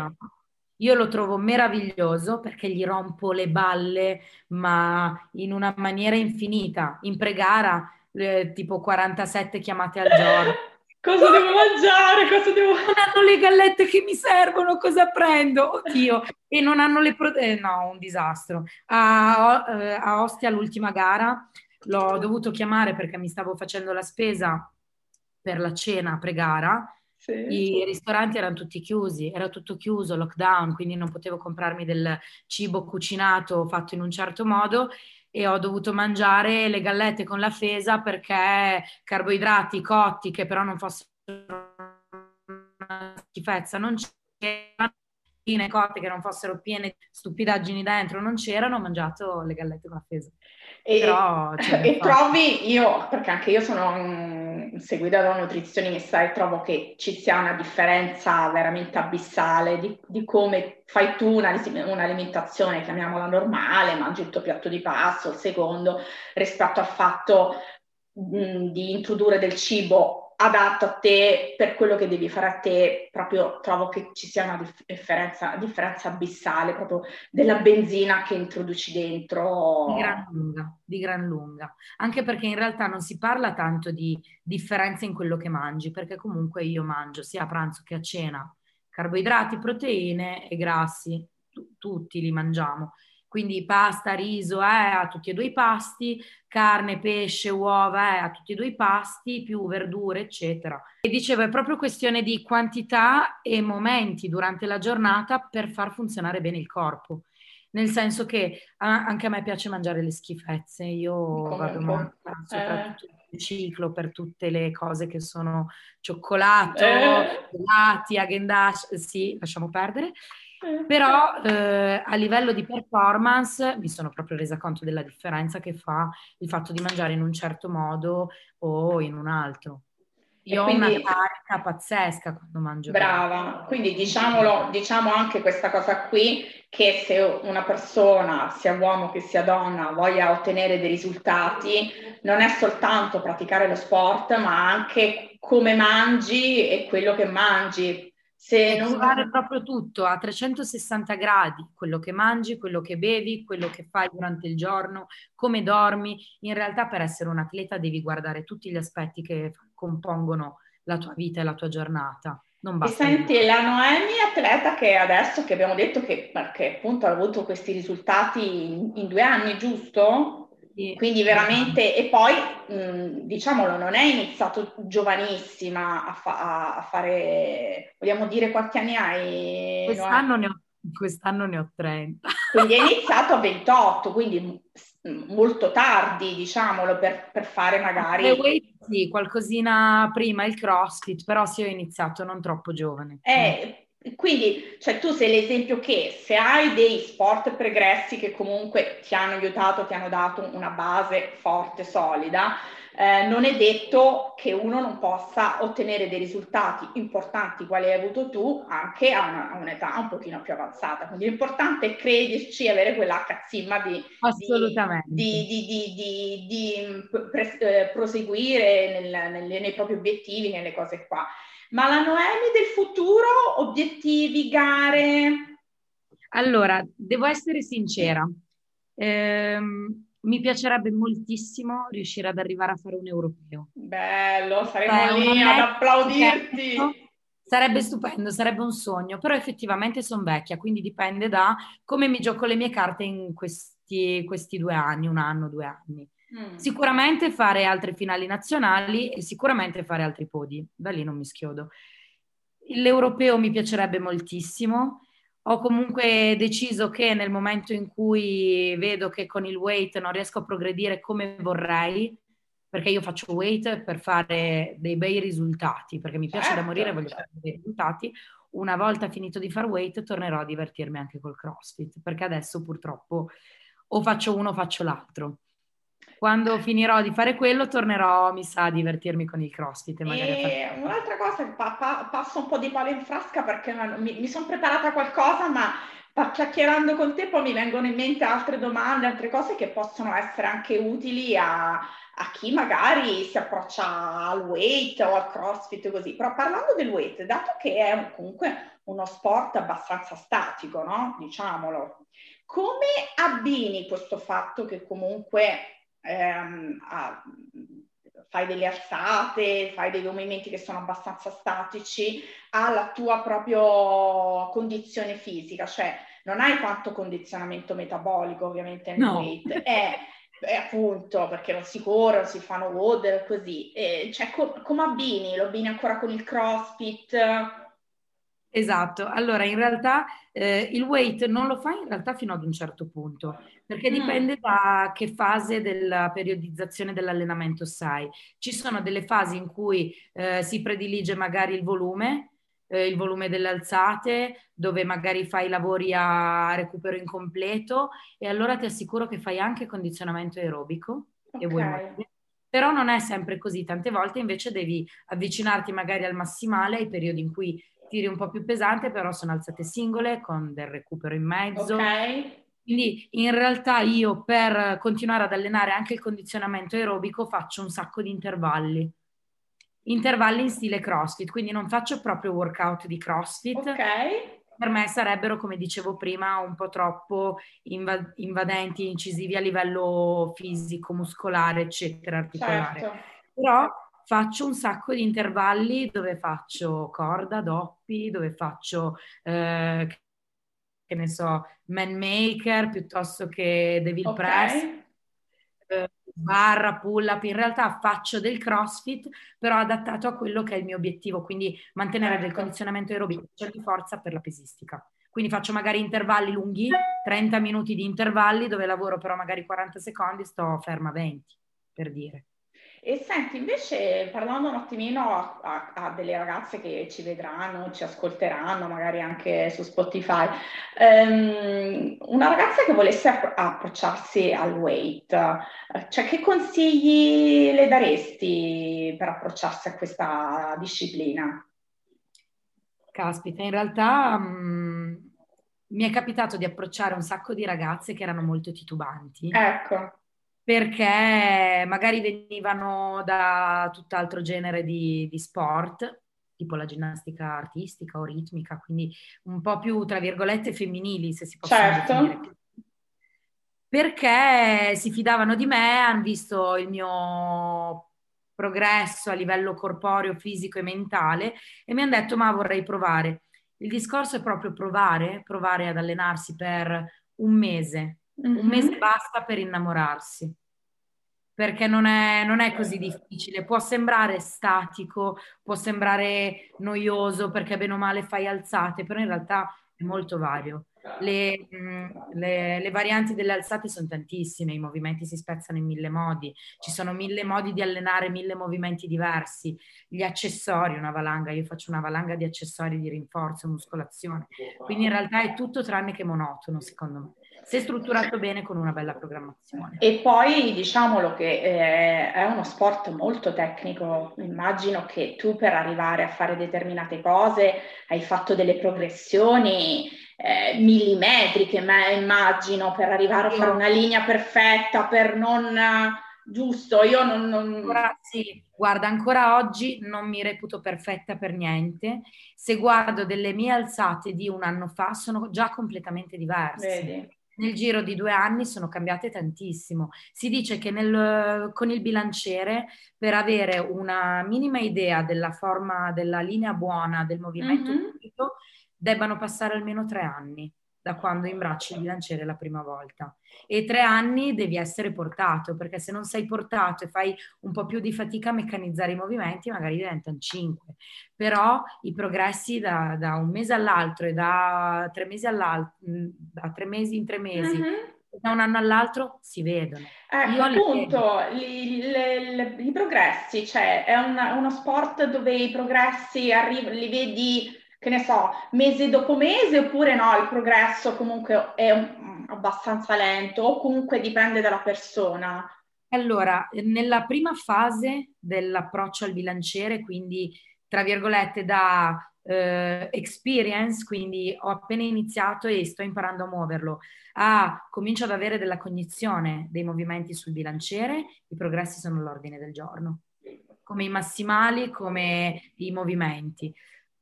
Io lo trovo meraviglioso perché gli rompo le balle, ma in una maniera infinita. In pregara, eh, tipo 47 chiamate al giorno. [laughs] Cosa devo mangiare? Cosa devo... Non hanno le gallette che mi servono, cosa prendo? Oddio, e non hanno le proteine. Eh, no, un disastro. A, eh, a Ostia, l'ultima gara, l'ho dovuto chiamare perché mi stavo facendo la spesa per la cena pre-gara, sì. i ristoranti erano tutti chiusi, era tutto chiuso, lockdown, quindi non potevo comprarmi del cibo cucinato fatto in un certo modo e ho dovuto mangiare le gallette con la fesa perché carboidrati cotti che però non fossero una schifezza non c'erano cotte che non fossero piene stupidaggini dentro non c'erano ho mangiato le gallette con la fesa e, Però, [laughs] e trovi io, perché anche io sono um, seguita da un nutrizionista e trovo che ci sia una differenza veramente abissale di, di come fai tu una, un'alimentazione, chiamiamola normale, mangi il tuo piatto di pasto, il secondo, rispetto al fatto mh, di introdurre del cibo adatto a te per quello che devi fare a te, proprio trovo che ci sia una differenza, differenza abissale proprio della benzina che introduci dentro. Di gran lunga, di gran lunga. Anche perché in realtà non si parla tanto di differenza in quello che mangi, perché comunque io mangio sia a pranzo che a cena carboidrati, proteine e grassi, T- tutti li mangiamo quindi pasta, riso eh, a tutti e due i pasti, carne, pesce, uova eh, a tutti e due i pasti, più verdure, eccetera. E dicevo, è proprio questione di quantità e momenti durante la giornata per far funzionare bene il corpo. Nel senso che anche a me piace mangiare le schifezze, io Come vado matta soprattutto eh. il ciclo per tutte le cose che sono cioccolato, eh. gelati, agendash, sì, lasciamo perdere. Però [laughs] eh, a livello di performance mi sono proprio resa conto della differenza che fa il fatto di mangiare in un certo modo o in un altro. Io quindi, ho una carica pazzesca quando mangio. Brava, quindi diciamolo, diciamo anche questa cosa qui, che se una persona, sia uomo che sia donna, voglia ottenere dei risultati, non è soltanto praticare lo sport, ma anche come mangi e quello che mangi, se non fare proprio tutto a 360 gradi, quello che mangi, quello che bevi, quello che fai durante il giorno, come dormi. In realtà per essere un atleta devi guardare tutti gli aspetti che compongono la tua vita e la tua giornata. Non basta. E senti, la Noemi atleta che adesso che abbiamo detto che perché appunto ha avuto questi risultati in, in due anni, giusto? Quindi veramente, e poi mh, diciamolo, non è iniziato giovanissima a, fa- a, fare, vogliamo dire quanti anni hai? Quest'anno ne ho, quest'anno ne ho 30. Quindi è iniziato a [laughs] 28, quindi molto tardi, diciamolo, per, per fare magari... Weight, sì, qualcosina prima il CrossFit, però sì ho iniziato non troppo giovane. Eh, quindi, cioè, tu sei l'esempio che se hai dei sport pregressi che comunque ti hanno aiutato, ti hanno dato una base forte, solida, eh, non è detto che uno non possa ottenere dei risultati importanti quali hai avuto tu anche a, una, a un'età un pochino più avanzata. Quindi l'importante è crederci, avere quella cazzimma di, di, di, di, di pre, eh, proseguire nel, nel, nei propri obiettivi, nelle cose qua. Ma la Noemi del futuro, obiettivi, gare? Allora, devo essere sincera. Eh, mi piacerebbe moltissimo riuscire ad arrivare a fare un europeo. Bello, saremo eh, lì ad applaudirti. Sarebbe stupendo, sarebbe un sogno, però effettivamente sono vecchia, quindi dipende da come mi gioco le mie carte in questi, questi due anni, un anno, due anni. Mm. Sicuramente fare altre finali nazionali e sicuramente fare altri podi, da lì non mi schiodo. L'europeo mi piacerebbe moltissimo. Ho comunque deciso che nel momento in cui vedo che con il weight non riesco a progredire come vorrei, perché io faccio weight per fare dei bei risultati, perché mi piace certo, da morire e voglio certo. fare dei risultati. Una volta finito di fare weight tornerò a divertirmi anche col CrossFit, perché adesso purtroppo o faccio uno o faccio l'altro quando finirò di fare quello tornerò, mi sa, a divertirmi con il crossfit. E, un'altra cosa, pa- pa- passo un po' di palo in frasca perché mi, mi sono preparata qualcosa, ma chiacchierando con te poi mi vengono in mente altre domande, altre cose che possono essere anche utili a, a chi magari si approccia al weight o al crossfit così. Però parlando del weight, dato che è comunque uno sport abbastanza statico, no? Diciamolo, come abbini questo fatto che comunque ehm, a, fai delle alzate, fai dei movimenti che sono abbastanza statici alla tua propria condizione fisica, cioè non hai tanto condizionamento metabolico ovviamente nel no. weight, è, è, appunto perché non si corre, si fanno water così, e, cioè com- come abbini? Lo abbini ancora con il crossfit? Esatto, allora in realtà eh, il weight non lo fai in realtà fino ad un certo punto, perché mm. dipende da che fase della periodizzazione dell'allenamento sai. Ci sono delle fasi in cui eh, si predilige magari il volume, eh, il volume delle alzate, dove magari fai lavori a recupero incompleto e allora ti assicuro che fai anche condizionamento aerobico okay. e vuoi però non è sempre così, tante volte invece devi avvicinarti magari al massimale ai periodi in cui tiri un po' più pesante, però sono alzate singole con del recupero in mezzo. Ok. Quindi in realtà io per continuare ad allenare anche il condizionamento aerobico faccio un sacco di intervalli. intervalli in stile CrossFit, quindi non faccio proprio workout di CrossFit. Ok. Per me sarebbero, come dicevo prima, un po' troppo inv- invadenti, incisivi a livello fisico, muscolare, eccetera, articolare. Certo. Però faccio un sacco di intervalli dove faccio corda, doppi, dove faccio, eh, che ne so, man maker piuttosto che devil Ok. press, eh, barra, pull up. In realtà faccio del crossfit, però adattato a quello che è il mio obiettivo, quindi mantenere del Certo. condizionamento aerobico di forza per la pesistica. Quindi faccio magari intervalli lunghi, 30 minuti di intervalli dove lavoro però magari 40 secondi, sto ferma 20, per dire. E senti, invece parlando un attimino a, a- a delle ragazze che ci vedranno, ci ascolteranno, magari anche su Spotify, ehm, una ragazza che volesse appro- approcciarsi al weight, cioè che consigli le daresti per approcciarsi a questa disciplina? Caspita, in realtà mh, mi è capitato di approcciare un sacco di ragazze che erano molto titubanti. Ecco, perché magari venivano da tutt'altro genere di, di sport, tipo la ginnastica artistica o ritmica, quindi un po' più, tra virgolette, femminili, se si possono certo, definire. Perché si fidavano di me, hanno visto il mio progresso a livello corporeo, fisico e mentale e mi hanno detto ma vorrei provare. Il discorso è proprio provare, provare ad allenarsi per un mese, un mese basta per innamorarsi, perché non è, non è così difficile. Può sembrare statico, può sembrare noioso perché bene o male fai alzate, però in realtà è molto vario. Le, mh, le- le varianti delle alzate sono tantissime, i movimenti si spezzano in mille modi, ci sono mille modi di allenare mille movimenti diversi, gli accessori, una valanga, io faccio una valanga di accessori di rinforzo, muscolazione, quindi in realtà è tutto tranne che monotono, secondo me, se strutturato bene con una bella programmazione. E poi diciamolo che eh, è uno sport molto tecnico, immagino che tu per arrivare a fare determinate cose hai fatto delle progressioni eh, millimetriche, ma immagino, per arrivare a fare una linea perfetta, per non... Giusto, io non... non- Ancora, sì, guarda, ancora oggi non mi reputo perfetta per niente. Se guardo delle mie alzate di un anno fa, sono già completamente diverse. Vedi? Nel giro di due anni sono cambiate tantissimo. Si dice che nel- con il bilanciere, per avere una minima idea della forma, della linea buona del movimento Mhm. pulito, debbano passare almeno tre anni da quando imbracci il bilanciere la prima volta. E tre anni devi essere portato, perché se non sei portato e fai un po' più di fatica a meccanizzare i movimenti, magari diventano cinque. Però i progressi da, da un mese all'altro e da tre mesi all'altro, da tre mesi in tre mesi, Mhm. da un anno all'altro si vedono. Ecco, appunto, li- le- le- i progressi, cioè è un- uno sport dove i progressi arriv- li vedi, che ne so, mese dopo mese, oppure no, il progresso comunque è abbastanza lento, o comunque dipende dalla persona. Allora, nella prima fase dell'approccio al bilanciere, quindi tra virgolette da eh, experience, quindi ho appena iniziato e sto imparando a muoverlo, a comincio ad avere della cognizione dei movimenti sul bilanciere, i progressi sono all'ordine del giorno, come i massimali, come i movimenti.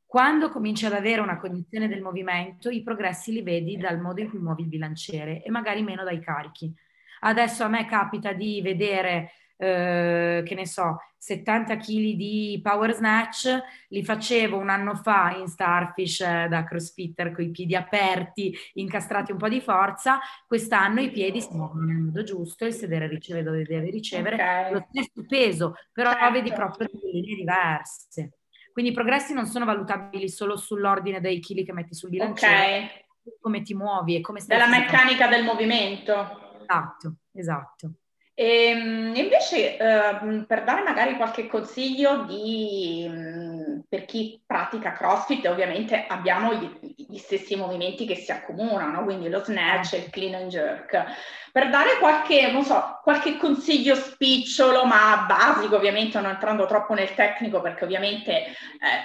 Quando cominci ad avere una cognizione del movimento, i progressi li vedi dal modo in cui muovi il bilanciere e magari meno dai carichi. Adesso a me capita di vedere, eh, che ne so, 70 kg di power snatch, li facevo un anno fa in Starfish eh, da crossfitter con i piedi aperti, incastrati un po' di forza, quest'anno i piedi si muovono nel modo giusto, il sedere riceve dove deve ricevere, lo Ok, stesso peso, però certo. vedi proprio delle linee diverse. Quindi i progressi non sono valutabili solo sull'ordine dei chili che metti sul bilanciere, Ok, come ti muovi e come stai della meccanica del movimento. Esatto, esatto. E mm, invece, ehm, per dare magari qualche consiglio di, mm, per chi pratica CrossFit, ovviamente abbiamo gli, gli stessi movimenti che si accomunano, quindi lo snatch e il clean and jerk. Per dare qualche, non so, qualche consiglio spicciolo, ma basico, ovviamente non entrando troppo nel tecnico, perché ovviamente, eh,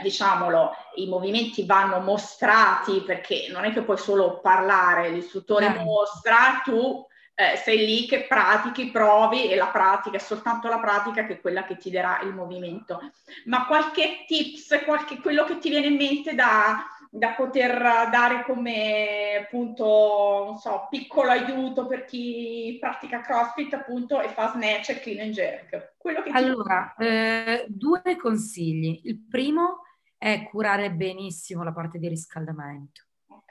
diciamolo, i movimenti vanno mostrati, perché non è che puoi solo parlare, l'istruttore Certo. mostra, tu eh, sei lì che pratichi, provi e la pratica, è soltanto la pratica che è quella che ti darà il movimento. Ma qualche tips, qualche, quello che ti viene in mente da, da poter dare come appunto, non so, piccolo aiuto per chi pratica CrossFit appunto e fa snatch e clean and jerk? allora, ti... eh, due consigli. Il primo è curare benissimo la parte di riscaldamento.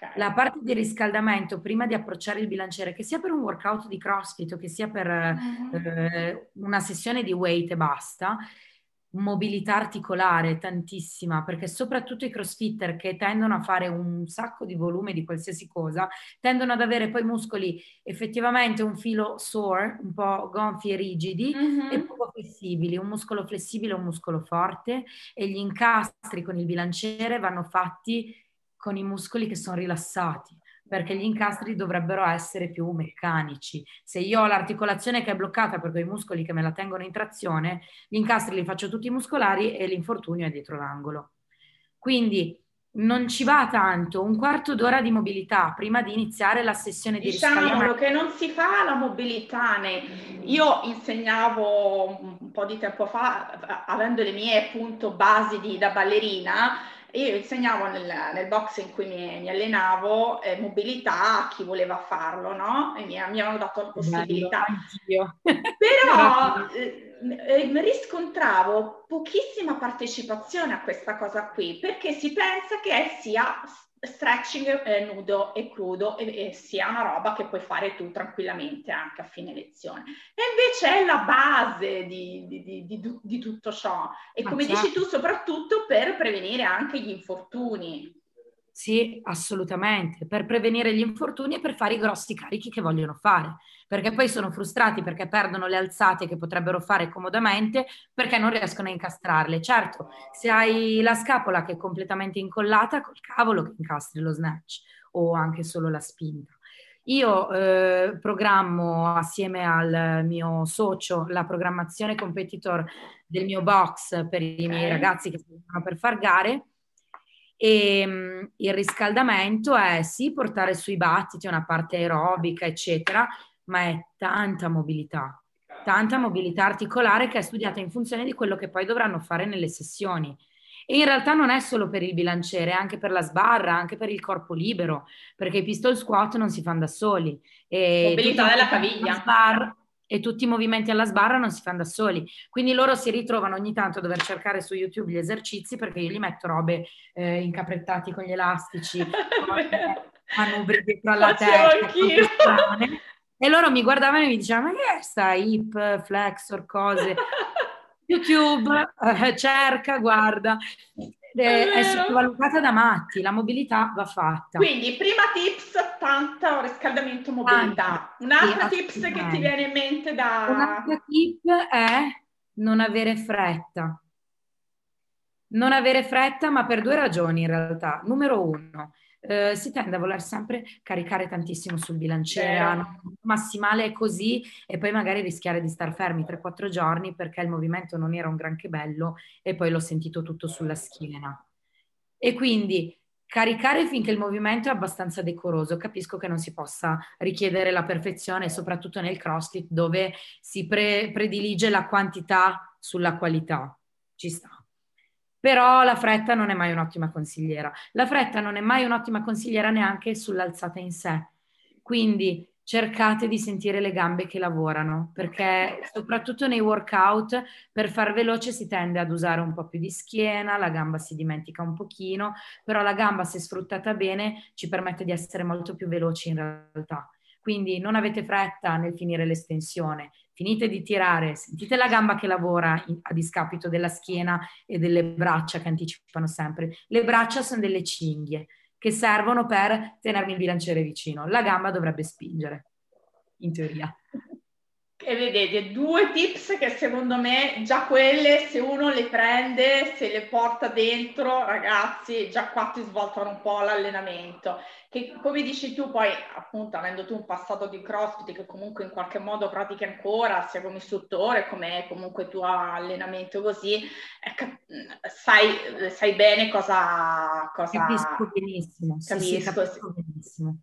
Okay. La parte di riscaldamento prima di approcciare il bilanciere, che sia per un workout di CrossFit o che sia per mm-hmm. eh, una sessione di weight e basta, mobilità articolare tantissima, perché soprattutto i crossfitter che tendono a fare un sacco di volume di qualsiasi cosa, tendono ad avere poi muscoli effettivamente un filo sore, un po' gonfi e rigidi mm-hmm. e poco flessibili. Un muscolo flessibile un muscolo forte e gli incastri con il bilanciere vanno fatti con i muscoli che sono rilassati perché gli incastri dovrebbero essere più meccanici. Se io ho l'articolazione che è bloccata per quei muscoli che me la tengono in trazione, gli incastri li faccio tutti muscolari e l'infortunio è dietro l'angolo. Quindi non ci va tanto, un quarto d'ora di mobilità prima di iniziare la sessione di diciamo riscaldamento. che non si fa la mobilità. Ne... Io insegnavo un po' di tempo fa, avendo le mie appunto basi di, da ballerina, io insegnavo nel, nel box in cui mi, mi allenavo eh, mobilità a chi voleva farlo, no? E mi, mi avevano dato la possibilità. Bello, [laughs] Però eh, eh, riscontravo pochissima partecipazione a questa cosa qui, perché si pensa che sia stretching eh, nudo e crudo e, e, sia una roba che puoi fare tu tranquillamente anche a fine lezione. E invece è la base di, di, di, di tutto ciò. E come certo. dici tu, soprattutto per prevenire anche gli infortuni. Sì, assolutamente, per prevenire gli infortuni e per fare i grossi carichi che vogliono fare, perché poi sono frustrati perché perdono le alzate che potrebbero fare comodamente perché non riescono a incastrarle. Certo, se hai la scapola che è completamente incollata, col cavolo che incastri lo snatch o anche solo la spinta. Io eh, programmo assieme al mio socio la programmazione competitor del mio box per i miei ragazzi che stanno per far gare e ehm, il riscaldamento è sì portare sui battiti una parte aerobica, eccetera, ma è tanta mobilità, tanta mobilità articolare che è studiata in funzione di quello che poi dovranno fare nelle sessioni. E in realtà non è solo per il bilanciere, è anche per la sbarra, anche per il corpo libero, perché i pistol squat non si fanno da soli. E mobilità della caviglia. Sbar, e tutti i movimenti alla sbarra non si fanno da soli. Quindi loro si ritrovano ogni tanto a dover cercare su YouTube gli esercizi perché io gli metto robe eh, incaprettati con gli elastici, [laughs] manubri dietro alla testa. E loro mi guardavano e mi dicevano, ma che è sta hip, flexor, cose? [laughs] YouTube, eh, cerca, guarda è, è sottovalutata da matti, la mobilità va fatta. Quindi, prima tips, tanta riscaldamento mobilità. Un'altra sì, tips che ti viene in mente da... Un'altra tip è non avere fretta. Non avere fretta, ma per due ragioni in realtà. Numero uno, eh, si tende a voler sempre caricare tantissimo sul bilanciere, yeah. massimale è così e poi magari rischiare di star fermi 3-4 giorni perché il movimento non era un granché bello e poi l'ho sentito tutto sulla schiena. E quindi caricare finché il movimento è abbastanza decoroso. Capisco che non si possa richiedere la perfezione, soprattutto nel CrossFit dove si pre- predilige la quantità sulla qualità. Ci sta. Però la fretta non è mai un'ottima consigliera. La fretta non è mai un'ottima consigliera neanche sull'alzata in sé. Quindi cercate di sentire le gambe che lavorano, perché soprattutto nei workout per far veloce si tende ad usare un po' più di schiena, la gamba si dimentica un pochino, però la gamba se sfruttata bene ci permette di essere molto più veloci in realtà. Quindi non avete fretta nel finire l'estensione, finite di tirare, sentite la gamba che lavora in, a discapito della schiena e delle braccia che anticipano sempre. Le braccia sono delle cinghie che servono per tenermi il bilanciere vicino. La gamba dovrebbe spingere, in teoria. E vedete, due tips che secondo me già quelle, se uno le prende, se le porta dentro, ragazzi, già qua ti svoltano un po' l'allenamento. Che come dici tu, poi appunto avendo tu un passato di CrossFit che comunque in qualche modo pratichi ancora, sia come istruttore, come comunque tuo allenamento così, eh, sai, sai, bene cosa... cosa... Capisco benissimo. Capisco, sì, sì, capisco benissimo.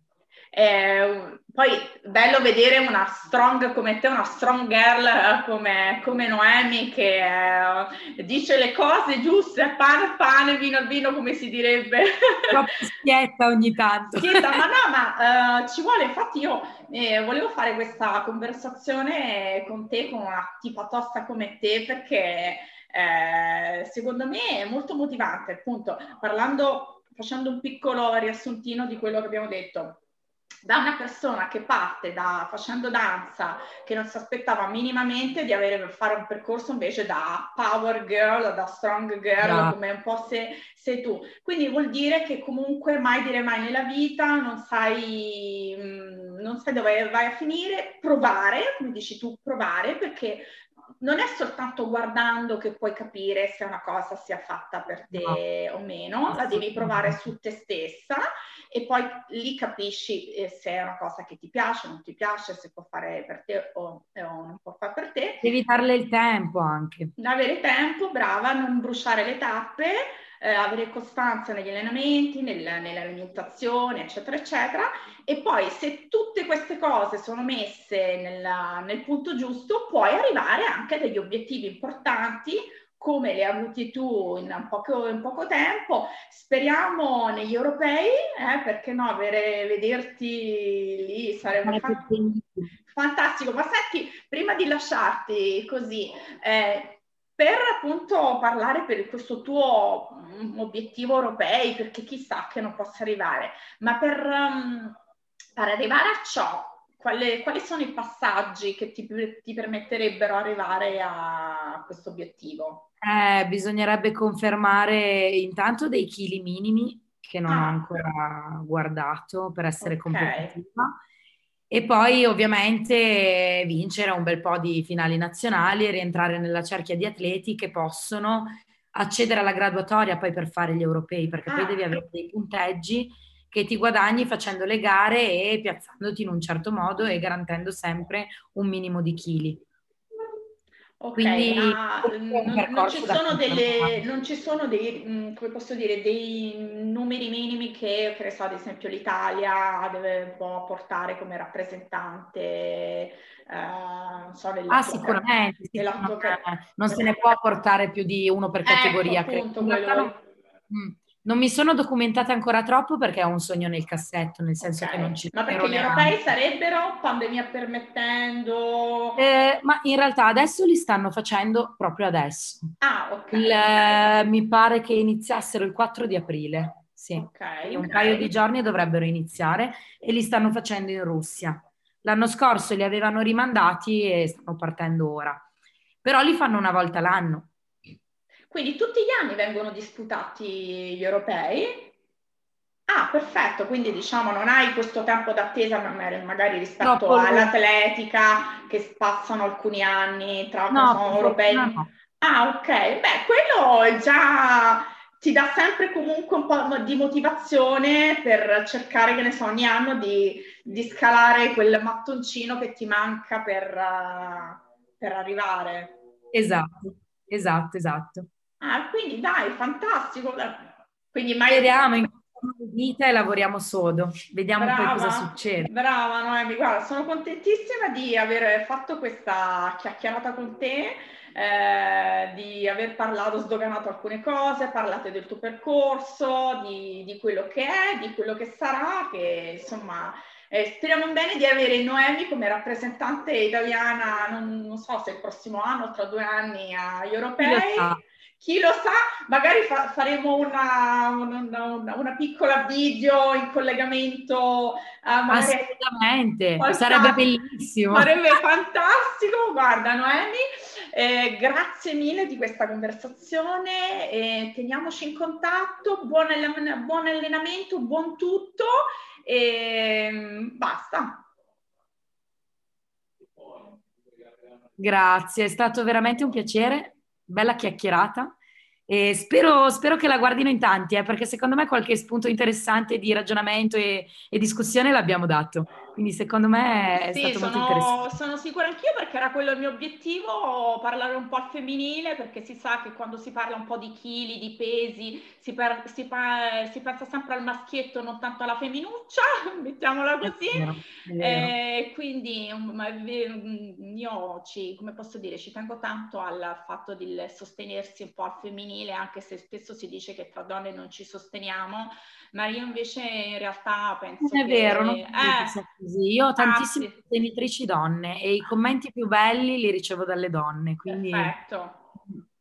Eh, poi bello vedere una strong come te, una strong girl eh, come, come Noemi che eh, dice le cose giuste, pane pane, vino vino, come si direbbe. [laughs] Troppo schietta ogni tanto. Schietta, ma no, ma uh, [laughs] ci vuole, infatti io eh, volevo fare questa conversazione con te, con una tipa tosta come te, perché eh, secondo me è molto motivante, appunto, parlando, facendo un piccolo riassuntino di quello che abbiamo detto da una persona che parte da, facendo danza, che non si aspettava minimamente di avere, fare un percorso invece da power girl, da strong girl, no. come un po' se, sei tu. Quindi vuol dire che comunque mai dire mai nella vita, non sai, mm, non sai dove vai a finire, provare, come dici tu, provare, perché non è soltanto guardando che puoi capire se una cosa sia fatta per te no. o meno, la devi provare su te stessa e poi lì capisci eh, se è una cosa che ti piace, o non ti piace, se può fare per te o, o non può fare per te. Devi darle il tempo anche. Avere tempo, brava, non bruciare le tappe, eh, avere costanza negli allenamenti, nel, nell'alimentazione, eccetera, eccetera. E poi se tutte queste cose sono messe nella, nel punto giusto, puoi arrivare anche a degli obiettivi importanti come li hai avuti tu in poco, in poco tempo. Speriamo negli europei, eh, perché no, avere, vederti lì sarebbe fa- fantastico. Ma senti, prima di lasciarti così, eh, per appunto parlare per questo tuo um, obiettivo europei, perché chissà che non possa arrivare, ma per, um, per arrivare a ciò, quali, quali, sono i passaggi che ti, ti permetterebbero arrivare a questo obiettivo? Eh, bisognerebbe confermare intanto dei chili minimi che non ah. ho ancora guardato per essere okay. competitiva e poi ovviamente vincere un bel po' di finali nazionali e rientrare nella cerchia di atleti che possono accedere alla graduatoria poi per fare gli europei perché ah. poi devi avere dei punteggi che ti guadagni facendo le gare e piazzandoti in un certo modo e garantendo sempre un minimo di chili. Ok, Quindi, ma non, non, ci sono delle, non ci sono dei, mm, come posso dire, dei numeri minimi che, che ne so, ad esempio l'Italia deve, può portare come rappresentante, eh, non so, Ah, sicuramente, sì, non, non se ne può portare più di uno per ecco, categoria. Ecco, appunto, quello... Mm. Non mi sono documentata ancora troppo perché ho un sogno nel cassetto, nel senso okay. che non ci Ma perché gli europei sarebbero, pandemia permettendo? Eh, ma in realtà adesso li stanno facendo proprio adesso. Ah, ok. Il, okay. mi pare che iniziassero il 4 di aprile. Sì, okay, un paio di giorni dovrebbero iniziare e li stanno facendo in Russia. L'anno scorso li avevano rimandati e stanno partendo ora. Però li fanno una volta l'anno. Quindi tutti gli anni vengono disputati gli europei. Ah, perfetto, quindi diciamo non hai questo tempo d'attesa magari rispetto Troppo all'atletica che passano alcuni anni tra no, sono europei. No. Ah, ok, beh, quello già ti dà sempre comunque un po' di motivazione per cercare, che ne so, ogni anno di, di scalare quel mattoncino che ti manca per, per arrivare. Esatto, esatto, esatto. Ah, quindi dai, fantastico. Quindi mai... Speriamo in vita e lavoriamo sodo. Vediamo brava, poi cosa succede. Brava Noemi, guarda, sono contentissima di aver fatto questa chiacchierata con te, eh, di aver parlato, sdoganato alcune cose, parlate del tuo percorso, di, di quello che è, di quello che sarà, che insomma... Eh, speriamo bene di avere Noemi come rappresentante italiana, non, non so se il prossimo anno o tra due anni agli europei chi lo sa, magari fa- faremo una, una, una, una, piccola video in collegamento. Uh, Assolutamente, sarebbe bellissimo. Sarebbe fantastico, guarda Noemi, eh, grazie mille di questa conversazione, eh, teniamoci in contatto, buon, allen- buon allenamento, buon tutto e basta. Grazie, è stato veramente un piacere bella chiacchierata E spero, spero, che la guardino in tanti, eh, perché secondo me qualche spunto interessante di ragionamento e, e discussione l'abbiamo dato. Quindi secondo me è sì, stato sono, molto interessante. Sono sicura anch'io perché era quello il mio obiettivo, parlare un po' al femminile, perché si sa che quando si parla un po' di chili, di pesi, si, per, si, pa, si pensa sempre al maschietto, non tanto alla femminuccia, [laughs] mettiamola così. È vero, è vero. Eh, quindi io ci, come posso dire, ci tengo tanto al fatto di sostenersi un po' al femminile, anche se spesso si dice che tra donne non ci sosteniamo ma io invece in realtà penso non è che... vero, non è così. Io ho tantissime ah, sostenitrici donne e i commenti più belli li ricevo dalle donne, quindi... Perfetto.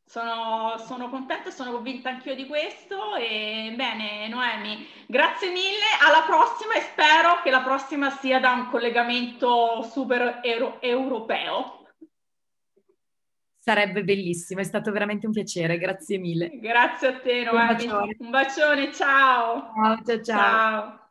Sono, sono contenta e sono convinta anch'io di questo e bene Noemi, grazie mille, alla prossima e spero che la prossima sia da un collegamento super euro- europeo. Sarebbe bellissimo, è stato veramente un piacere, grazie mille. Grazie a te, Noemi. Un bacione, un bacione ciao. Ciao, ciao, ciao. ciao.